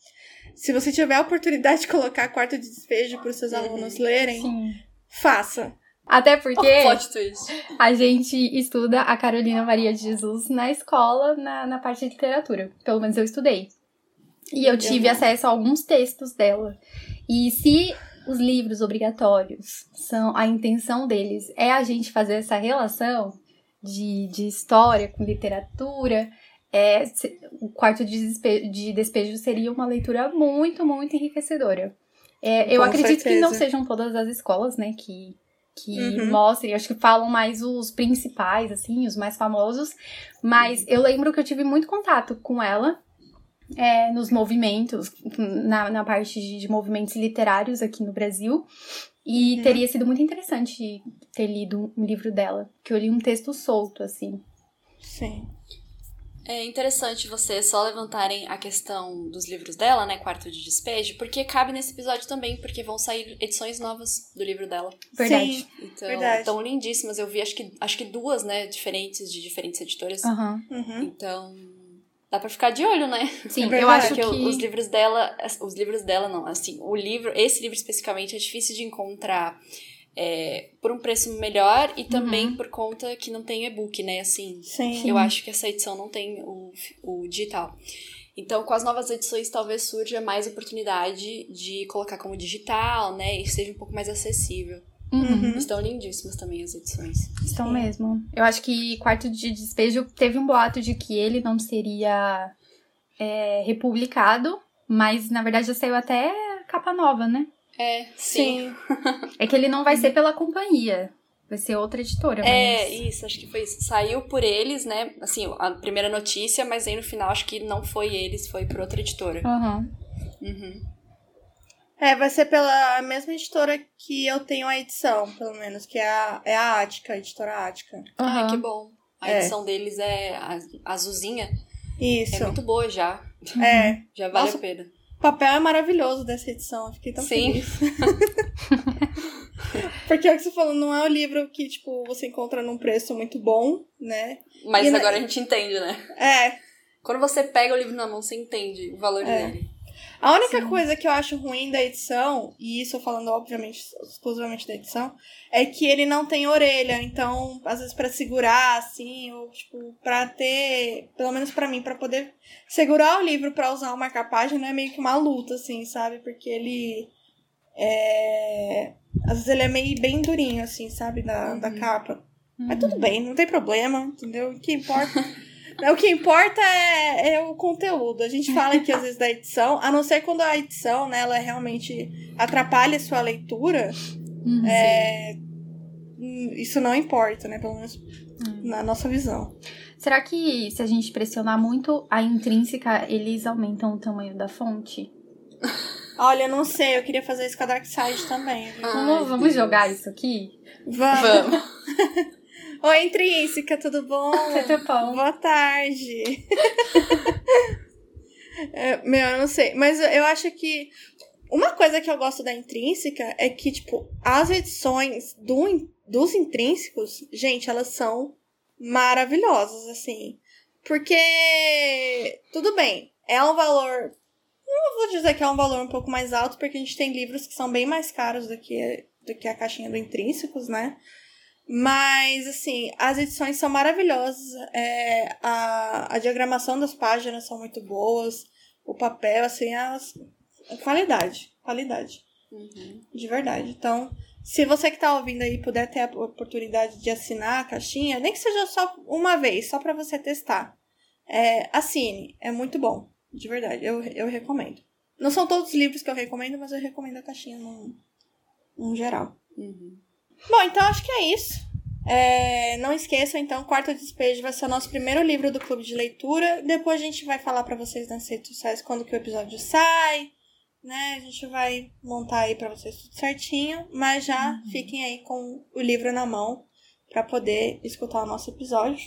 [SPEAKER 1] se você tiver a oportunidade de colocar quarto de despejo para os seus uhum. alunos lerem,
[SPEAKER 2] Sim.
[SPEAKER 1] faça.
[SPEAKER 2] Até porque
[SPEAKER 3] oh,
[SPEAKER 2] a gente estuda a Carolina Maria de Jesus na escola, na, na parte de literatura. Pelo menos eu estudei. E eu tive acesso a alguns textos dela. E se os livros obrigatórios são a intenção deles é a gente fazer essa relação de, de história com literatura, é, o quarto de despejo, de despejo seria uma leitura muito, muito enriquecedora. É, eu acredito certeza. que não sejam todas as escolas, né, que que uhum. mostrem, acho que falam mais os principais, assim, os mais famosos. Mas eu lembro que eu tive muito contato com ela é, nos movimentos, na, na parte de, de, movimentos literários aqui no Brasil. E uhum. teria sido muito interessante ter lido um livro dela, que eu li um texto solto, assim.
[SPEAKER 1] Sim.
[SPEAKER 3] É interessante vocês só levantarem a questão dos livros dela, né? Quarto de Despejo, porque cabe nesse episódio também, porque vão sair edições novas do livro dela.
[SPEAKER 2] Verdade.
[SPEAKER 1] Sim,
[SPEAKER 3] então,
[SPEAKER 1] verdade.
[SPEAKER 3] Tão lindíssimas. Eu vi acho que, acho que duas, né? Diferentes, de diferentes editoras.
[SPEAKER 2] Uhum.
[SPEAKER 1] Uhum.
[SPEAKER 3] Então, dá pra ficar de olho, né?
[SPEAKER 2] Sim, é eu acho que...
[SPEAKER 3] os livros dela... Os livros dela, não. Assim, o livro... Esse livro especificamente é difícil de encontrar é, por um preço melhor e também
[SPEAKER 2] Uhum.
[SPEAKER 3] por conta que não tem e-book, né? Assim,
[SPEAKER 1] Sim.
[SPEAKER 3] eu acho que essa edição não tem o, o digital. Então, com as novas edições, talvez surja mais oportunidade de colocar como digital, né? E seja um pouco mais acessível.
[SPEAKER 2] Uhum.
[SPEAKER 3] Estão lindíssimas também as edições.
[SPEAKER 2] Estão
[SPEAKER 1] Sim.
[SPEAKER 2] mesmo. Eu acho que Quarto de Despejo teve um boato de que ele não seria é, republicado, mas na verdade já saiu até capa nova, né?
[SPEAKER 3] É, sim.
[SPEAKER 1] Sim.
[SPEAKER 2] É que ele não vai ser pela companhia, vai ser outra editora.
[SPEAKER 3] É,
[SPEAKER 2] mas...
[SPEAKER 3] isso, acho que foi isso. Saiu por eles, né? Assim, a primeira notícia, mas aí no final acho que não foi eles, foi por outra editora.
[SPEAKER 2] Aham.
[SPEAKER 3] Uhum.
[SPEAKER 1] É, vai ser pela mesma editora que eu tenho a edição, pelo menos, que é a, é a Ática, a editora Ática.
[SPEAKER 3] Ai,
[SPEAKER 2] aham.
[SPEAKER 3] que bom. A
[SPEAKER 1] É.
[SPEAKER 3] edição deles é a- azulzinha.
[SPEAKER 1] Isso.
[SPEAKER 3] É muito boa já.
[SPEAKER 1] É.
[SPEAKER 3] Já vale
[SPEAKER 1] Nossa,
[SPEAKER 3] a pena.
[SPEAKER 1] O papel é maravilhoso dessa edição, eu fiquei tão
[SPEAKER 3] Sim.
[SPEAKER 1] feliz. Porque é o que você falou, não é um livro que, tipo, você encontra num preço muito bom, né?
[SPEAKER 3] Mas
[SPEAKER 1] E na-
[SPEAKER 3] agora a gente entende, né?
[SPEAKER 1] É.
[SPEAKER 3] Quando você pega o livro na mão, você entende o valor
[SPEAKER 1] É.
[SPEAKER 3] dele.
[SPEAKER 1] A única coisa que eu acho ruim da edição, e isso falando obviamente exclusivamente da edição, é que ele não tem orelha, então às vezes pra segurar assim, ou tipo, pra ter, pelo menos pra mim, pra poder segurar o livro pra usar o marca-página é meio que uma luta assim, sabe? Porque ele é, às vezes ele é meio bem durinho assim, sabe, da, da
[SPEAKER 3] Uhum.
[SPEAKER 1] capa. Mas
[SPEAKER 2] Uhum.
[SPEAKER 1] tudo bem, não tem problema, entendeu? O que importa. O que importa é, é o conteúdo. A gente fala aqui às vezes da edição, a não ser quando a edição, né, ela realmente atrapalha a sua leitura,
[SPEAKER 2] Uhum.
[SPEAKER 1] é, hum, isso não importa, né? Pelo menos
[SPEAKER 2] Hum.
[SPEAKER 1] na nossa visão.
[SPEAKER 2] Será que se a gente pressionar muito a intrínseca, eles aumentam o tamanho da fonte?
[SPEAKER 1] Olha, eu não sei, eu queria fazer isso com a Dark Side também.
[SPEAKER 3] Ai,
[SPEAKER 2] Vamos, vamos jogar isso aqui?
[SPEAKER 1] Vamos.
[SPEAKER 3] Vamos.
[SPEAKER 1] Oi, Intrínseca, tudo bom?
[SPEAKER 2] Tudo bom.
[SPEAKER 1] Boa tarde. É, meu, eu não sei. Mas eu acho que uma coisa que eu gosto da intrínseca é que, tipo, as edições do, dos intrínsecos, gente, elas são maravilhosas, assim. Porque, tudo bem, é um valor. Não vou dizer que é um valor um pouco mais alto, porque a gente tem livros que são bem mais caros do que, do que a caixinha do Intrínsecos, né? Mas, assim, as edições são maravilhosas. É, a, a diagramação das páginas são muito boas. O papel, assim, as, a qualidade. Qualidade.
[SPEAKER 3] Uhum.
[SPEAKER 1] De verdade. Então, se você que tá ouvindo aí puder ter a oportunidade de assinar a caixinha, nem que seja só uma vez, só pra você testar. É, assine. É muito bom. De verdade. Eu, eu recomendo. Não são todos os livros que eu recomendo, mas eu recomendo a caixinha no, no geral.
[SPEAKER 3] Uhum.
[SPEAKER 1] Bom, então acho que é isso. É, não esqueçam, então, Quarto Despejo vai ser o nosso primeiro livro do clube de leitura. Depois a gente vai falar pra vocês nas redes sociais quando que o episódio sai, né? A gente vai montar aí pra vocês tudo certinho, mas já fiquem aí com o livro na mão pra poder escutar o nosso episódio.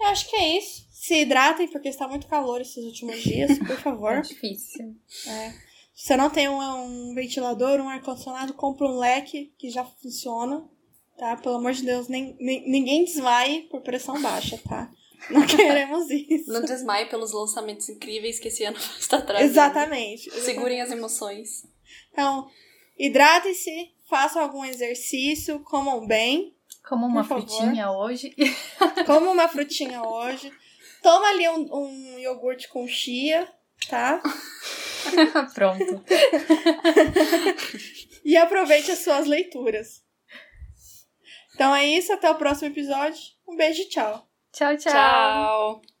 [SPEAKER 1] Eu acho que é isso. Se hidratem, porque está muito calor esses últimos dias, por
[SPEAKER 2] É
[SPEAKER 1] favor.
[SPEAKER 2] difícil.
[SPEAKER 1] É. Se você não tem um, um ventilador, um ar-condicionado, compra um leque que já funciona, tá? Pelo amor de Deus, nem, nem- ninguém desmaie por pressão baixa, tá? Não queremos isso.
[SPEAKER 3] Não desmaie pelos lançamentos incríveis que esse ano está trazendo.
[SPEAKER 1] Exatamente.
[SPEAKER 3] Segurem as emoções.
[SPEAKER 1] Então, hidratem-se, façam algum exercício, comam bem,
[SPEAKER 2] Como uma
[SPEAKER 1] Por favor.
[SPEAKER 2] frutinha hoje.
[SPEAKER 1] comam uma frutinha hoje, toma ali um, um iogurte com chia, tá?
[SPEAKER 2] Pronto.
[SPEAKER 1] E aproveite as suas leituras. Então é isso, até o próximo episódio. Um beijo e tchau.
[SPEAKER 2] Tchau, tchau.
[SPEAKER 3] Tchau.